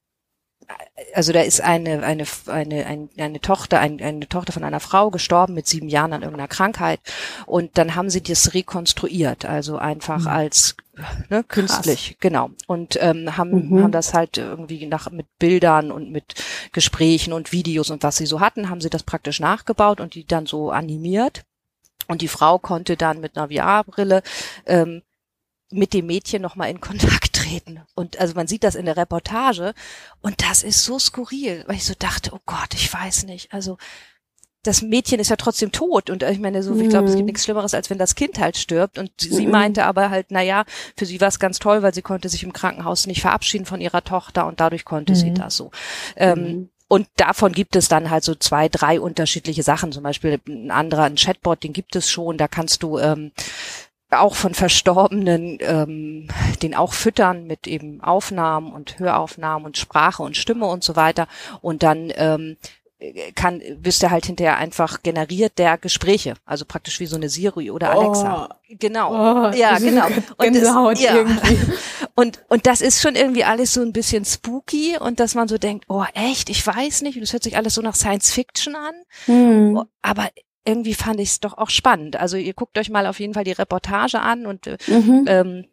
also da ist eine eine eine eine, eine Tochter ein, eine Tochter von einer Frau gestorben mit sieben Jahren an irgendeiner Krankheit und dann haben sie das rekonstruiert also einfach mhm. als ne, künstlich Krass. genau und ähm, haben mhm. haben das halt irgendwie nach mit Bildern und mit Gesprächen und Videos und was sie so hatten haben sie das praktisch nachgebaut und die dann so animiert und die Frau konnte dann mit einer VR-Brille ähm, mit dem Mädchen nochmal in Kontakt treten. Und also man sieht das in der Reportage und das ist so skurril, weil ich so dachte, oh Gott, ich weiß nicht. Also das Mädchen ist ja trotzdem tot und ich meine so, ich glaube, es gibt mhm. nichts Schlimmeres, als wenn das Kind halt stirbt und sie mhm. meinte aber halt, na ja, für sie war es ganz toll, weil sie konnte sich im Krankenhaus nicht verabschieden von ihrer Tochter und dadurch konnte mhm. sie das so. Ähm, mhm. Und davon gibt es dann halt so zwei, drei unterschiedliche Sachen. Zum Beispiel ein anderer, ein Chatbot, den gibt es schon. Da kannst du ähm, auch von Verstorbenen ähm, den auch füttern mit eben Aufnahmen und Höraufnahmen und Sprache und Stimme und so weiter. Und dann ähm, kann, wirst du halt hinterher einfach generiert der Gespräche, also praktisch wie so eine Siri oder Alexa. Oh, genau. Oh, ja, genau. Und das, ja. und, und das ist schon irgendwie alles so ein bisschen spooky und dass man so denkt, oh echt, ich weiß nicht, und das hört sich alles so nach Science Fiction an. Hm. Aber irgendwie fand ich es doch auch spannend. Also ihr guckt euch mal auf jeden Fall die Reportage an und äh, mhm. ähm,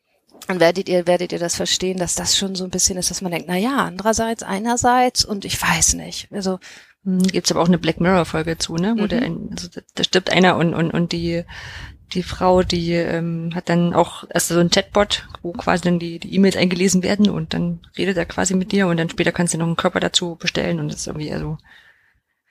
dann werdet ihr, werdet ihr das verstehen, dass das schon so ein bisschen ist, dass man denkt, na ja, andererseits, einerseits und ich weiß nicht. Also hm, Gibt's aber auch eine Black Mirror Folge zu, ne? Wo mhm. der ein, also da stirbt einer und und und die die Frau, die ähm, hat dann auch erst so ein Chatbot, wo quasi dann die die E-Mails eingelesen werden und dann redet er quasi mit dir und dann später kannst du noch einen Körper dazu bestellen und das ist irgendwie also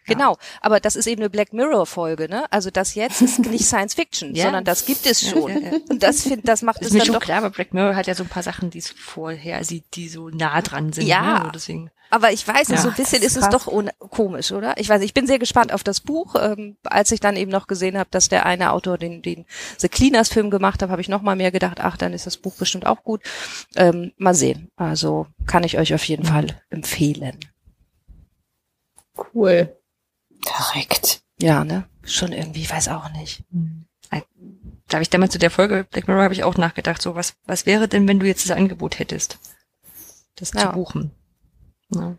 Genau, aber das ist eben eine Black Mirror Folge, ne? Also das jetzt ist nicht Science Fiction, ja. sondern das gibt es schon. Ja, Und das find, das macht ist es mir dann schon doch klar, aber Black Mirror hat ja so ein paar Sachen, die es vorher sieht, die so nah dran sind. Ja, ne? also deswegen. aber ich weiß nicht, so ein bisschen ist es doch komisch, oder? Ich weiß, ich bin sehr gespannt auf das Buch. Ähm, als ich dann eben noch gesehen habe, dass der eine Autor den, den The Cleaners Film gemacht hat, habe ich noch mal mehr gedacht, ach, dann ist das Buch bestimmt auch gut. Ähm, mal sehen. Also kann ich euch auf jeden Fall empfehlen. Cool. Korrekt. Ja, ne? Schon irgendwie, weiß auch nicht. Hm. Da habe ich damals zu der Folge Black Mirror habe ich auch nachgedacht, so was, was wäre denn, wenn du jetzt das Angebot hättest, das ja. zu buchen? Ja.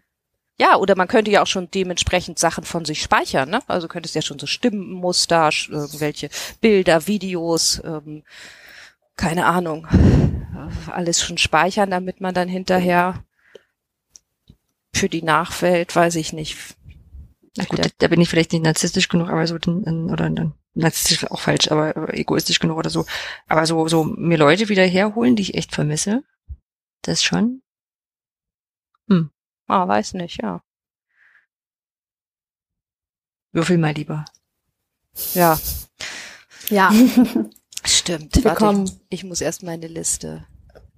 Ja, oder man könnte ja auch schon dementsprechend Sachen von sich speichern, ne? Also könntest ja schon so Stimmenmuster, irgendwelche Bilder, Videos, ähm, keine Ahnung, alles schon speichern, damit man dann hinterher für die Nachwelt, weiß ich nicht, na gut, da, da bin ich vielleicht nicht narzisstisch genug, aber so, oder narzisstisch auch falsch, aber egoistisch genug oder so. Aber so, so mir Leute wieder herholen, die ich echt vermisse, das schon. Hm. Ah, weiß nicht, ja. Würfel mal lieber. Ja. Ja. Stimmt. Warte, ich, ich muss erst meine Liste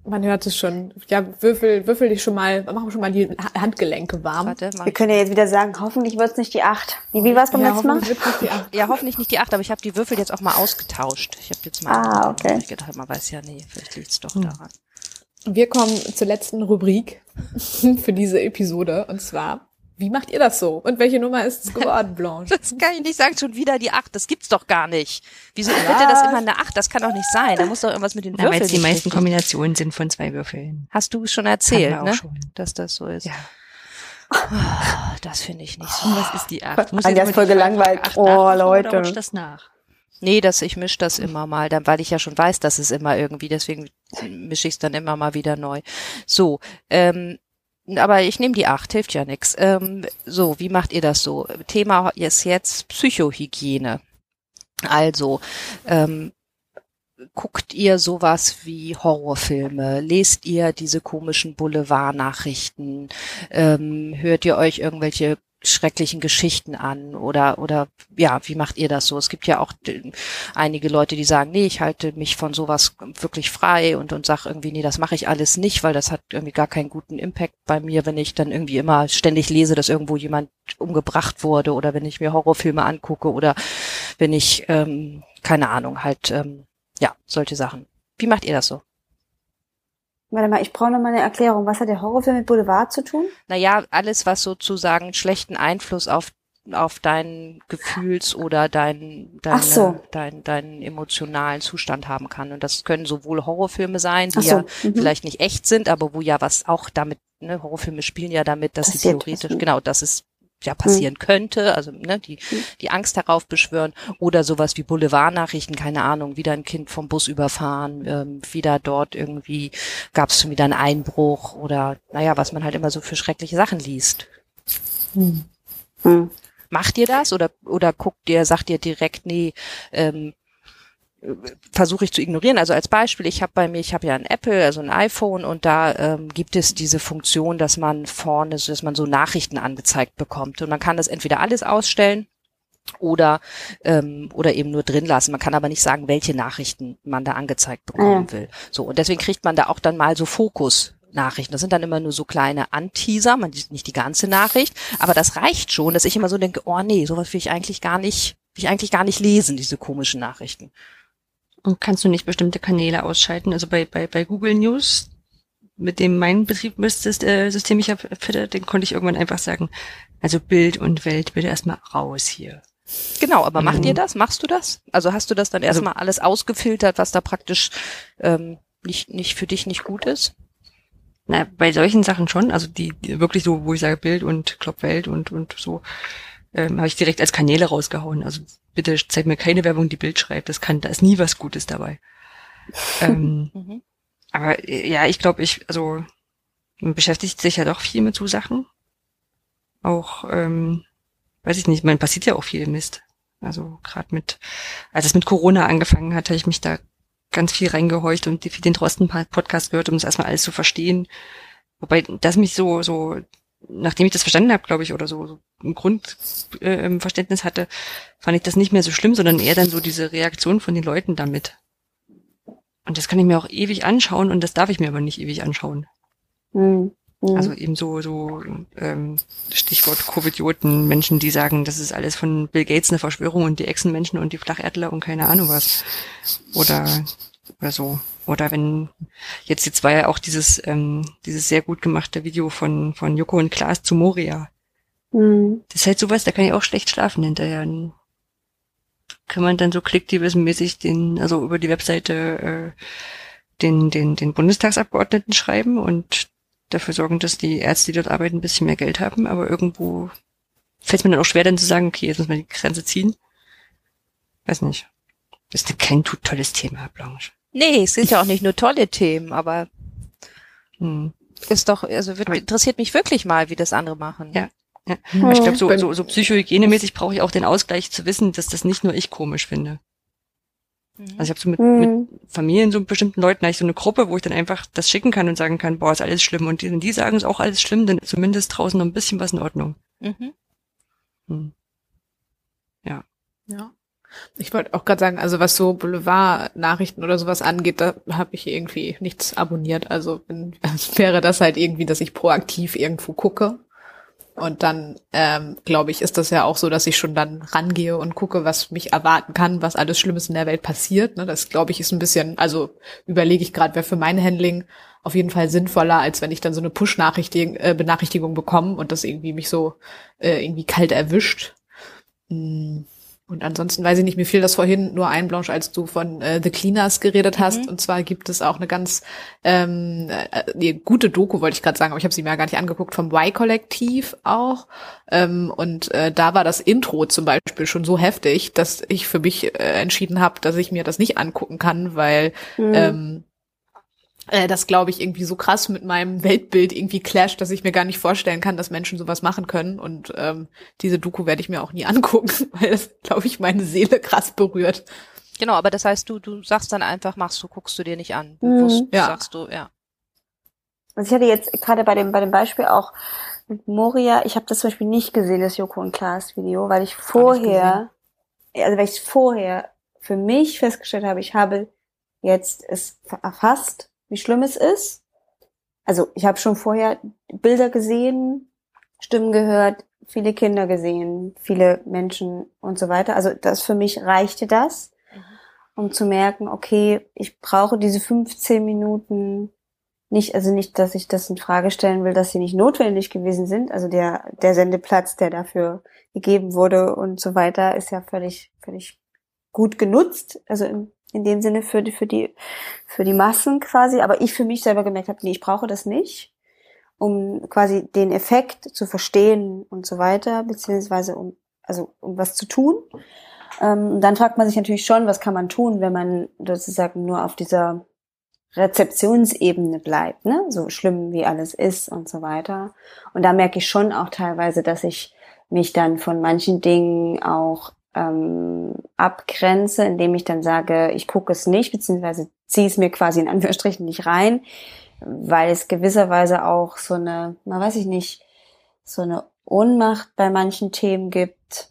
man hört es schon. Ja, würfel, würfel dich schon mal, machen schon mal die Handgelenke warm. Warte, Wir können ja jetzt wieder sagen, hoffentlich wird's nicht die acht. Wie, wie war's beim ja, letzten Mal? Ja, hoffentlich nicht die acht, aber ich habe die Würfel jetzt auch mal ausgetauscht. Ich habe jetzt mal, ah, okay. ich gedacht, man weiß ja nie, vielleicht liegt's doch hm. daran. Wir kommen zur letzten Rubrik für diese Episode und zwar wie macht ihr das so? Und welche Nummer ist es geworden, Blanche? Das kann ich nicht sagen, schon wieder die acht. Das gibt's doch gar nicht. Wieso wird bitte das immer eine acht? Das kann doch nicht sein. Da muss doch irgendwas mit den Na, Würfeln. Weil die meisten Kombinationen sind von zwei Würfeln. Hast du schon erzählt, ne? Schon. Dass das so ist. Ja. Ah, das finde ich nicht so. Und was ist die acht? Muss Anja ist voll gelangweilt. Oh, Leute. Oder das nach? Nee, das, ich mische das immer mal, dann, weil ich ja schon weiß, dass es immer irgendwie, deswegen mische ich es dann immer mal wieder neu. So, ähm, aber ich nehme die acht, hilft ja nix. Ähm, so, wie macht ihr das so? Thema ist jetzt Psychohygiene. Also, ähm, guckt ihr sowas wie Horrorfilme? Lest ihr diese komischen Boulevardnachrichten? Ähm, hört ihr euch irgendwelche schrecklichen Geschichten an oder oder ja, wie macht ihr das so? Es gibt ja auch einige Leute, die sagen, nee, ich halte mich von sowas wirklich frei und und sag irgendwie, nee, das mache ich alles nicht, weil das hat irgendwie gar keinen guten Impact bei mir, wenn ich dann irgendwie immer ständig lese, dass irgendwo jemand umgebracht wurde oder wenn ich mir Horrorfilme angucke oder wenn ich ähm, keine Ahnung, halt ähm, ja, solche Sachen. Wie macht ihr das so? Warte mal, ich brauche noch mal eine Erklärung. Was hat der Horrorfilm mit Boulevard zu tun? Naja, alles, was sozusagen schlechten Einfluss auf auf deinen Gefühls- oder deinen deine, so. deinen, deinen emotionalen Zustand haben kann. Und das können sowohl Horrorfilme sein, die so. ja mhm. vielleicht nicht echt sind, aber wo ja was auch damit, ne, Horrorfilme spielen ja damit, dass sie theoretisch, genau, das ist ja passieren mhm. könnte, also ne, die, hm. die Angst darauf beschwören oder sowas wie Boulevardnachrichten, keine Ahnung, wieder ein Kind vom Bus überfahren, ähm, wieder dort irgendwie gab es schon wieder einen Einbruch oder naja, was man halt immer so für schreckliche Sachen liest. Mhm. Mhm. Macht ihr das oder oder guckt ihr, sagt ihr direkt, nee, ähm, versuche ich zu ignorieren. Also als Beispiel, ich habe bei mir, ich habe ja ein Apple, also ein iPhone und da ähm, gibt es diese Funktion, dass man vorne, dass man so Nachrichten angezeigt bekommt. Und man kann das entweder alles ausstellen oder ähm, oder eben nur drin lassen. Man kann aber nicht sagen, welche Nachrichten man da angezeigt bekommen ja. will. So und deswegen kriegt man da auch dann mal so Fokus. Nachrichten. Das sind dann immer nur so kleine Anteaser, man nicht die ganze Nachricht, aber das reicht schon, dass ich immer so denke, oh nee, sowas will ich eigentlich gar nicht, will ich eigentlich gar nicht lesen, diese komischen Nachrichten. Und kannst du nicht bestimmte Kanäle ausschalten? Also bei, bei, bei Google News, mit dem mein Betrieb äh, System ich habe, den konnte ich irgendwann einfach sagen, also Bild und Welt bitte erstmal raus hier. Genau, aber macht mhm. ihr das? Machst du das? Also hast du das dann erstmal also, alles ausgefiltert, was da praktisch ähm, nicht, nicht für dich nicht gut ist? Na, bei solchen Sachen schon, also die, die wirklich so, wo ich sage Bild und Kloppwelt und, und so, ähm, habe ich direkt als Kanäle rausgehauen. Also bitte zeig mir keine Werbung, die Bild schreibt. Das kann, da ist nie was Gutes dabei. ähm, mhm. Aber äh, ja, ich glaube, ich, also man beschäftigt sich ja doch viel mit so Sachen. Auch, ähm, weiß ich nicht, man passiert ja auch viel Mist. Also gerade mit, als es mit Corona angefangen hat, habe ich mich da ganz viel reingehorcht und den Drosten-Podcast gehört, um das erstmal alles zu verstehen. Wobei das mich so, so nachdem ich das verstanden habe, glaube ich, oder so, so ein Grundverständnis äh, hatte, fand ich das nicht mehr so schlimm, sondern eher dann so diese Reaktion von den Leuten damit. Und das kann ich mir auch ewig anschauen und das darf ich mir aber nicht ewig anschauen. Mhm. Also eben so, so ähm, Stichwort Covidioten, Menschen, die sagen, das ist alles von Bill Gates eine Verschwörung und die Echsenmenschen und die Flacherdler und keine Ahnung was. Oder oder so. Oder wenn jetzt jetzt war ja auch dieses ähm, dieses sehr gut gemachte Video von von Joko und Klaas zu Moria. Mhm. Das ist halt sowas, da kann ich auch schlecht schlafen hinterher. Dann kann man dann so klickdivismäßig den also über die Webseite äh, den den den Bundestagsabgeordneten schreiben und dafür sorgen, dass die Ärzte, die dort arbeiten, ein bisschen mehr Geld haben, aber irgendwo fällt es mir dann auch schwer, dann zu sagen, okay, jetzt muss man die Grenze ziehen. Weiß nicht. Das ist kein tolles Thema, Blanche. Nee, es sind ja auch nicht nur tolle Themen, aber hm. ist doch, also wird, interessiert mich wirklich mal, wie das andere machen. Ja. Ja. Hm. Ich glaube, so, so, so psychohygienemäßig brauche ich auch den Ausgleich zu wissen, dass das nicht nur ich komisch finde. Mhm. Also ich habe so mit, mhm. mit Familien, so bestimmten Leuten, eigentlich so eine Gruppe, wo ich dann einfach das schicken kann und sagen kann, boah, ist alles schlimm. Und die, die sagen, ist auch alles schlimm, dann ist zumindest draußen noch ein bisschen was in Ordnung. Mhm. Hm. Ja. Ja. Ich wollte auch gerade sagen, also was so Boulevard-Nachrichten oder sowas angeht, da habe ich irgendwie nichts abonniert. Also wenn, wäre das halt irgendwie, dass ich proaktiv irgendwo gucke. Und dann, ähm, glaube ich, ist das ja auch so, dass ich schon dann rangehe und gucke, was mich erwarten kann, was alles Schlimmes in der Welt passiert. Ne? Das, glaube ich, ist ein bisschen, also überlege ich gerade, wäre für mein Handling auf jeden Fall sinnvoller, als wenn ich dann so eine Push-Benachrichtigung äh, Benachrichtigung bekomme und das irgendwie mich so äh, irgendwie kalt erwischt. Hm. Und ansonsten weiß ich nicht, mir fiel das vorhin nur ein, Blanche, als du von äh, The Cleaners geredet hast. Mhm. Und zwar gibt es auch eine ganz ähm, äh, nee, gute Doku, wollte ich gerade sagen, aber ich habe sie mir ja gar nicht angeguckt, vom Y-Kollektiv auch. Ähm, und äh, da war das Intro zum Beispiel schon so heftig, dass ich für mich äh, entschieden habe, dass ich mir das nicht angucken kann, weil mhm. ähm, äh, das glaube ich irgendwie so krass mit meinem Weltbild irgendwie clasht, dass ich mir gar nicht vorstellen kann, dass Menschen sowas machen können. Und ähm, diese Doku werde ich mir auch nie angucken, weil das, glaube ich, meine Seele krass berührt. Genau, aber das heißt, du, du sagst dann einfach, machst du, guckst du dir nicht an. Bewusst mhm. ja. sagst du, ja. Also ich hatte jetzt gerade bei dem, bei dem Beispiel auch mit Moria, ich habe das zum Beispiel nicht gesehen, das Joko und Klaas Video, weil ich vorher, also weil ich vorher für mich festgestellt habe, ich habe jetzt es erfasst wie schlimm es ist. Also ich habe schon vorher Bilder gesehen, Stimmen gehört, viele Kinder gesehen, viele Menschen und so weiter. Also das für mich reichte das, um zu merken, okay, ich brauche diese 15 Minuten nicht, also nicht, dass ich das in Frage stellen will, dass sie nicht notwendig gewesen sind. Also der, der Sendeplatz, der dafür gegeben wurde und so weiter, ist ja völlig, völlig gut genutzt. Also im in dem Sinne für die, für die, für die Massen quasi. Aber ich für mich selber gemerkt habe, nee, ich brauche das nicht, um quasi den Effekt zu verstehen und so weiter, beziehungsweise um, also um was zu tun. Ähm, dann fragt man sich natürlich schon, was kann man tun, wenn man sozusagen nur auf dieser Rezeptionsebene bleibt, ne? so schlimm wie alles ist und so weiter. Und da merke ich schon auch teilweise, dass ich mich dann von manchen Dingen auch ähm, abgrenze, indem ich dann sage, ich gucke es nicht, beziehungsweise ziehe es mir quasi in Anführungsstrichen nicht rein, weil es gewisserweise auch so eine, man weiß ich nicht, so eine Ohnmacht bei manchen Themen gibt.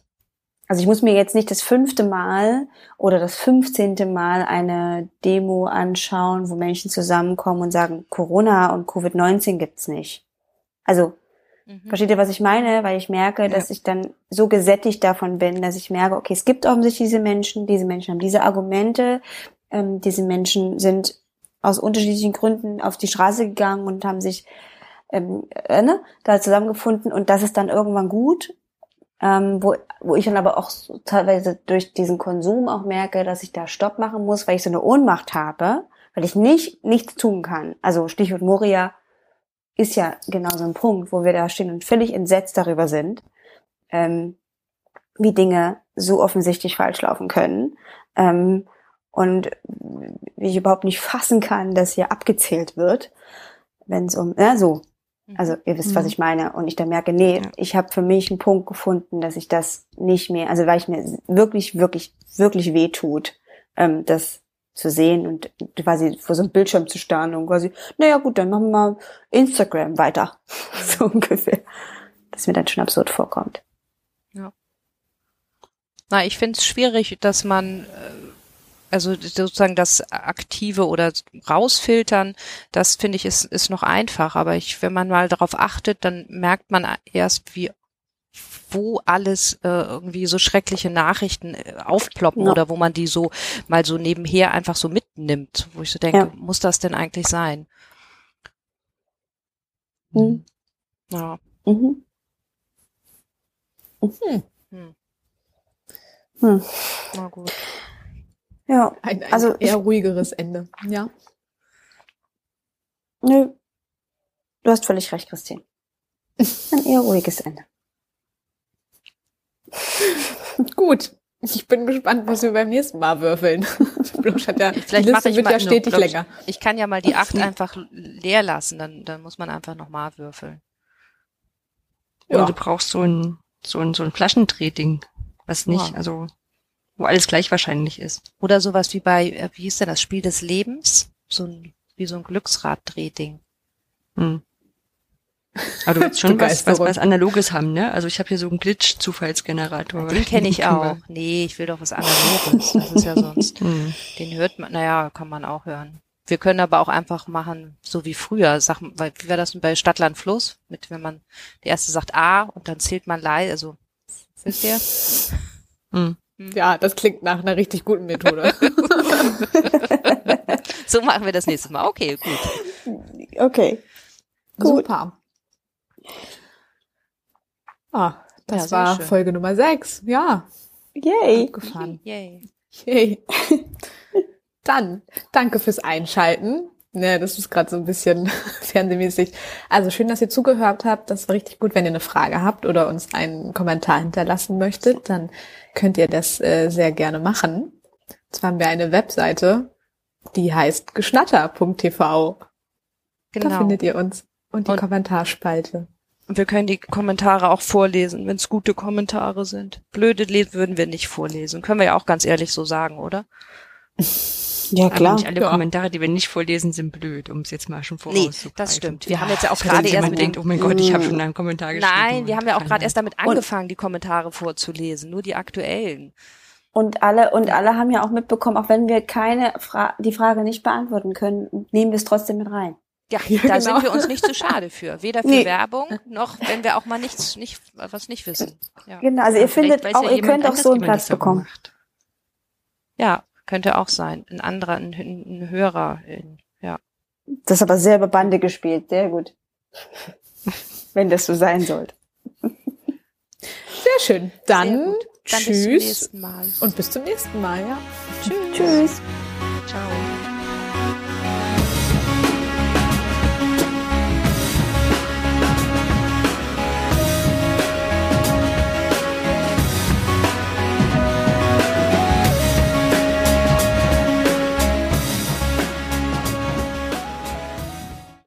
Also ich muss mir jetzt nicht das fünfte Mal oder das fünfzehnte Mal eine Demo anschauen, wo Menschen zusammenkommen und sagen, Corona und Covid-19 gibt's nicht. Also Mhm. Versteht ihr, was ich meine? Weil ich merke, ja. dass ich dann so gesättigt davon bin, dass ich merke, okay, es gibt offensichtlich diese Menschen, diese Menschen haben diese Argumente, ähm, diese Menschen sind aus unterschiedlichen Gründen auf die Straße gegangen und haben sich ähm, äh, ne, da zusammengefunden und das ist dann irgendwann gut, ähm, wo, wo ich dann aber auch so teilweise durch diesen Konsum auch merke, dass ich da Stopp machen muss, weil ich so eine Ohnmacht habe, weil ich nicht nichts tun kann. Also Stichwort Moria, ist ja genau so ein Punkt, wo wir da stehen und völlig entsetzt darüber sind, ähm, wie Dinge so offensichtlich falsch laufen können. Ähm, und wie ich überhaupt nicht fassen kann, dass hier abgezählt wird, wenn es um, ja, so. Also ihr wisst, mhm. was ich meine. Und ich dann merke, nee, ja. ich habe für mich einen Punkt gefunden, dass ich das nicht mehr, also weil ich mir wirklich, wirklich, wirklich weh tut, ähm, das zu sehen und quasi vor so einem Bildschirm zu starren und quasi, naja gut, dann machen wir Instagram weiter. so ungefähr. Das mir dann schon absurd vorkommt. Ja. Na, ich finde es schwierig, dass man, äh, also sozusagen das Aktive oder rausfiltern, das finde ich ist, ist noch einfach. Aber ich, wenn man mal darauf achtet, dann merkt man erst, wie wo alles äh, irgendwie so schreckliche Nachrichten äh, aufploppen ja. oder wo man die so mal so nebenher einfach so mitnimmt, wo ich so denke, ja. muss das denn eigentlich sein? Mhm. Ja. Mhm. Mhm. Hm. Hm. Na gut. Ja, ein, ein also eher ich, ruhigeres Ende, ja. Nö. Du hast völlig recht, Christine. Ein eher ruhiges Ende. Gut. Ich bin gespannt, was wir beim nächsten Mal würfeln. Bloß hat ja, Vielleicht die Liste wird mal, ja stetig no, länger. Ich kann ja mal die acht einfach leer lassen, dann, dann muss man einfach nochmal würfeln. Ja. Und du brauchst so ein, so ein, so ein Flaschendrehding, was nicht, ja. also, wo alles gleich wahrscheinlich ist. Oder sowas wie bei, äh, wie hieß denn das Spiel des Lebens? So ein, wie so ein Glücksraddrehding. Hm. Aber du willst schon was, was, was Analoges haben, ne? Also ich habe hier so einen Glitch-Zufallsgenerator. Den kenne ich auch. Nee, ich will doch was Analoges. Das ist ja sonst. Hm. Den hört man, naja, kann man auch hören. Wir können aber auch einfach machen, so wie früher, sag, weil, wie war das bei Stadtland Fluss? Mit, wenn man, der erste sagt A und dann zählt man leise, also, wisst ihr? Hm. hm. Ja, das klingt nach einer richtig guten Methode. so machen wir das nächste Mal. Okay, gut. Okay. Gut. Super. Ah, das ja, war schön. Folge Nummer 6. Ja. Yay. Abgefahren. Yay. Yay. Dann, danke fürs Einschalten. Ne, das ist gerade so ein bisschen fernsehmäßig. Also schön, dass ihr zugehört habt. Das war richtig gut. Wenn ihr eine Frage habt oder uns einen Kommentar hinterlassen möchtet, dann könnt ihr das äh, sehr gerne machen. Zwar haben wir eine Webseite, die heißt geschnatter.tv. Genau. Da findet ihr uns. Und die und Kommentarspalte. Und wir können die Kommentare auch vorlesen, wenn es gute Kommentare sind. Blöde würden wir nicht vorlesen. Können wir ja auch ganz ehrlich so sagen, oder? Ja, klar. Aber nicht alle ja. Kommentare, die wir nicht vorlesen, sind blöd, um es jetzt mal schon vorauszugreifen. Nee, das stimmt. Wir haben jetzt ja auch gerade erst mit denkt, oh mein Gott, ich habe schon einen Kommentar geschrieben. Nein, wir haben ja auch gerade erst damit angefangen, die Kommentare vorzulesen, nur die aktuellen. Und alle, und alle haben ja auch mitbekommen, auch wenn wir keine Fra die Frage nicht beantworten können, nehmen wir es trotzdem mit rein. Ja, ja da genau. sind wir uns nicht zu schade für. Weder für nee. Werbung, noch wenn wir auch mal nichts, nicht, was nicht wissen. Ja. Genau, also ihr findet auch, ja ihr könnt auch so einen Platz bekommen. Macht. Ja, könnte auch sein. Ein anderer, ein, ein Hörer, ja. Das ist aber sehr über Bande gespielt, sehr gut. wenn das so sein sollte. Sehr schön. Dann, sehr Dann tschüss. Bis zum nächsten Mal. Und bis zum nächsten Mal, ja. Tschüss. Tschüss. Ciao.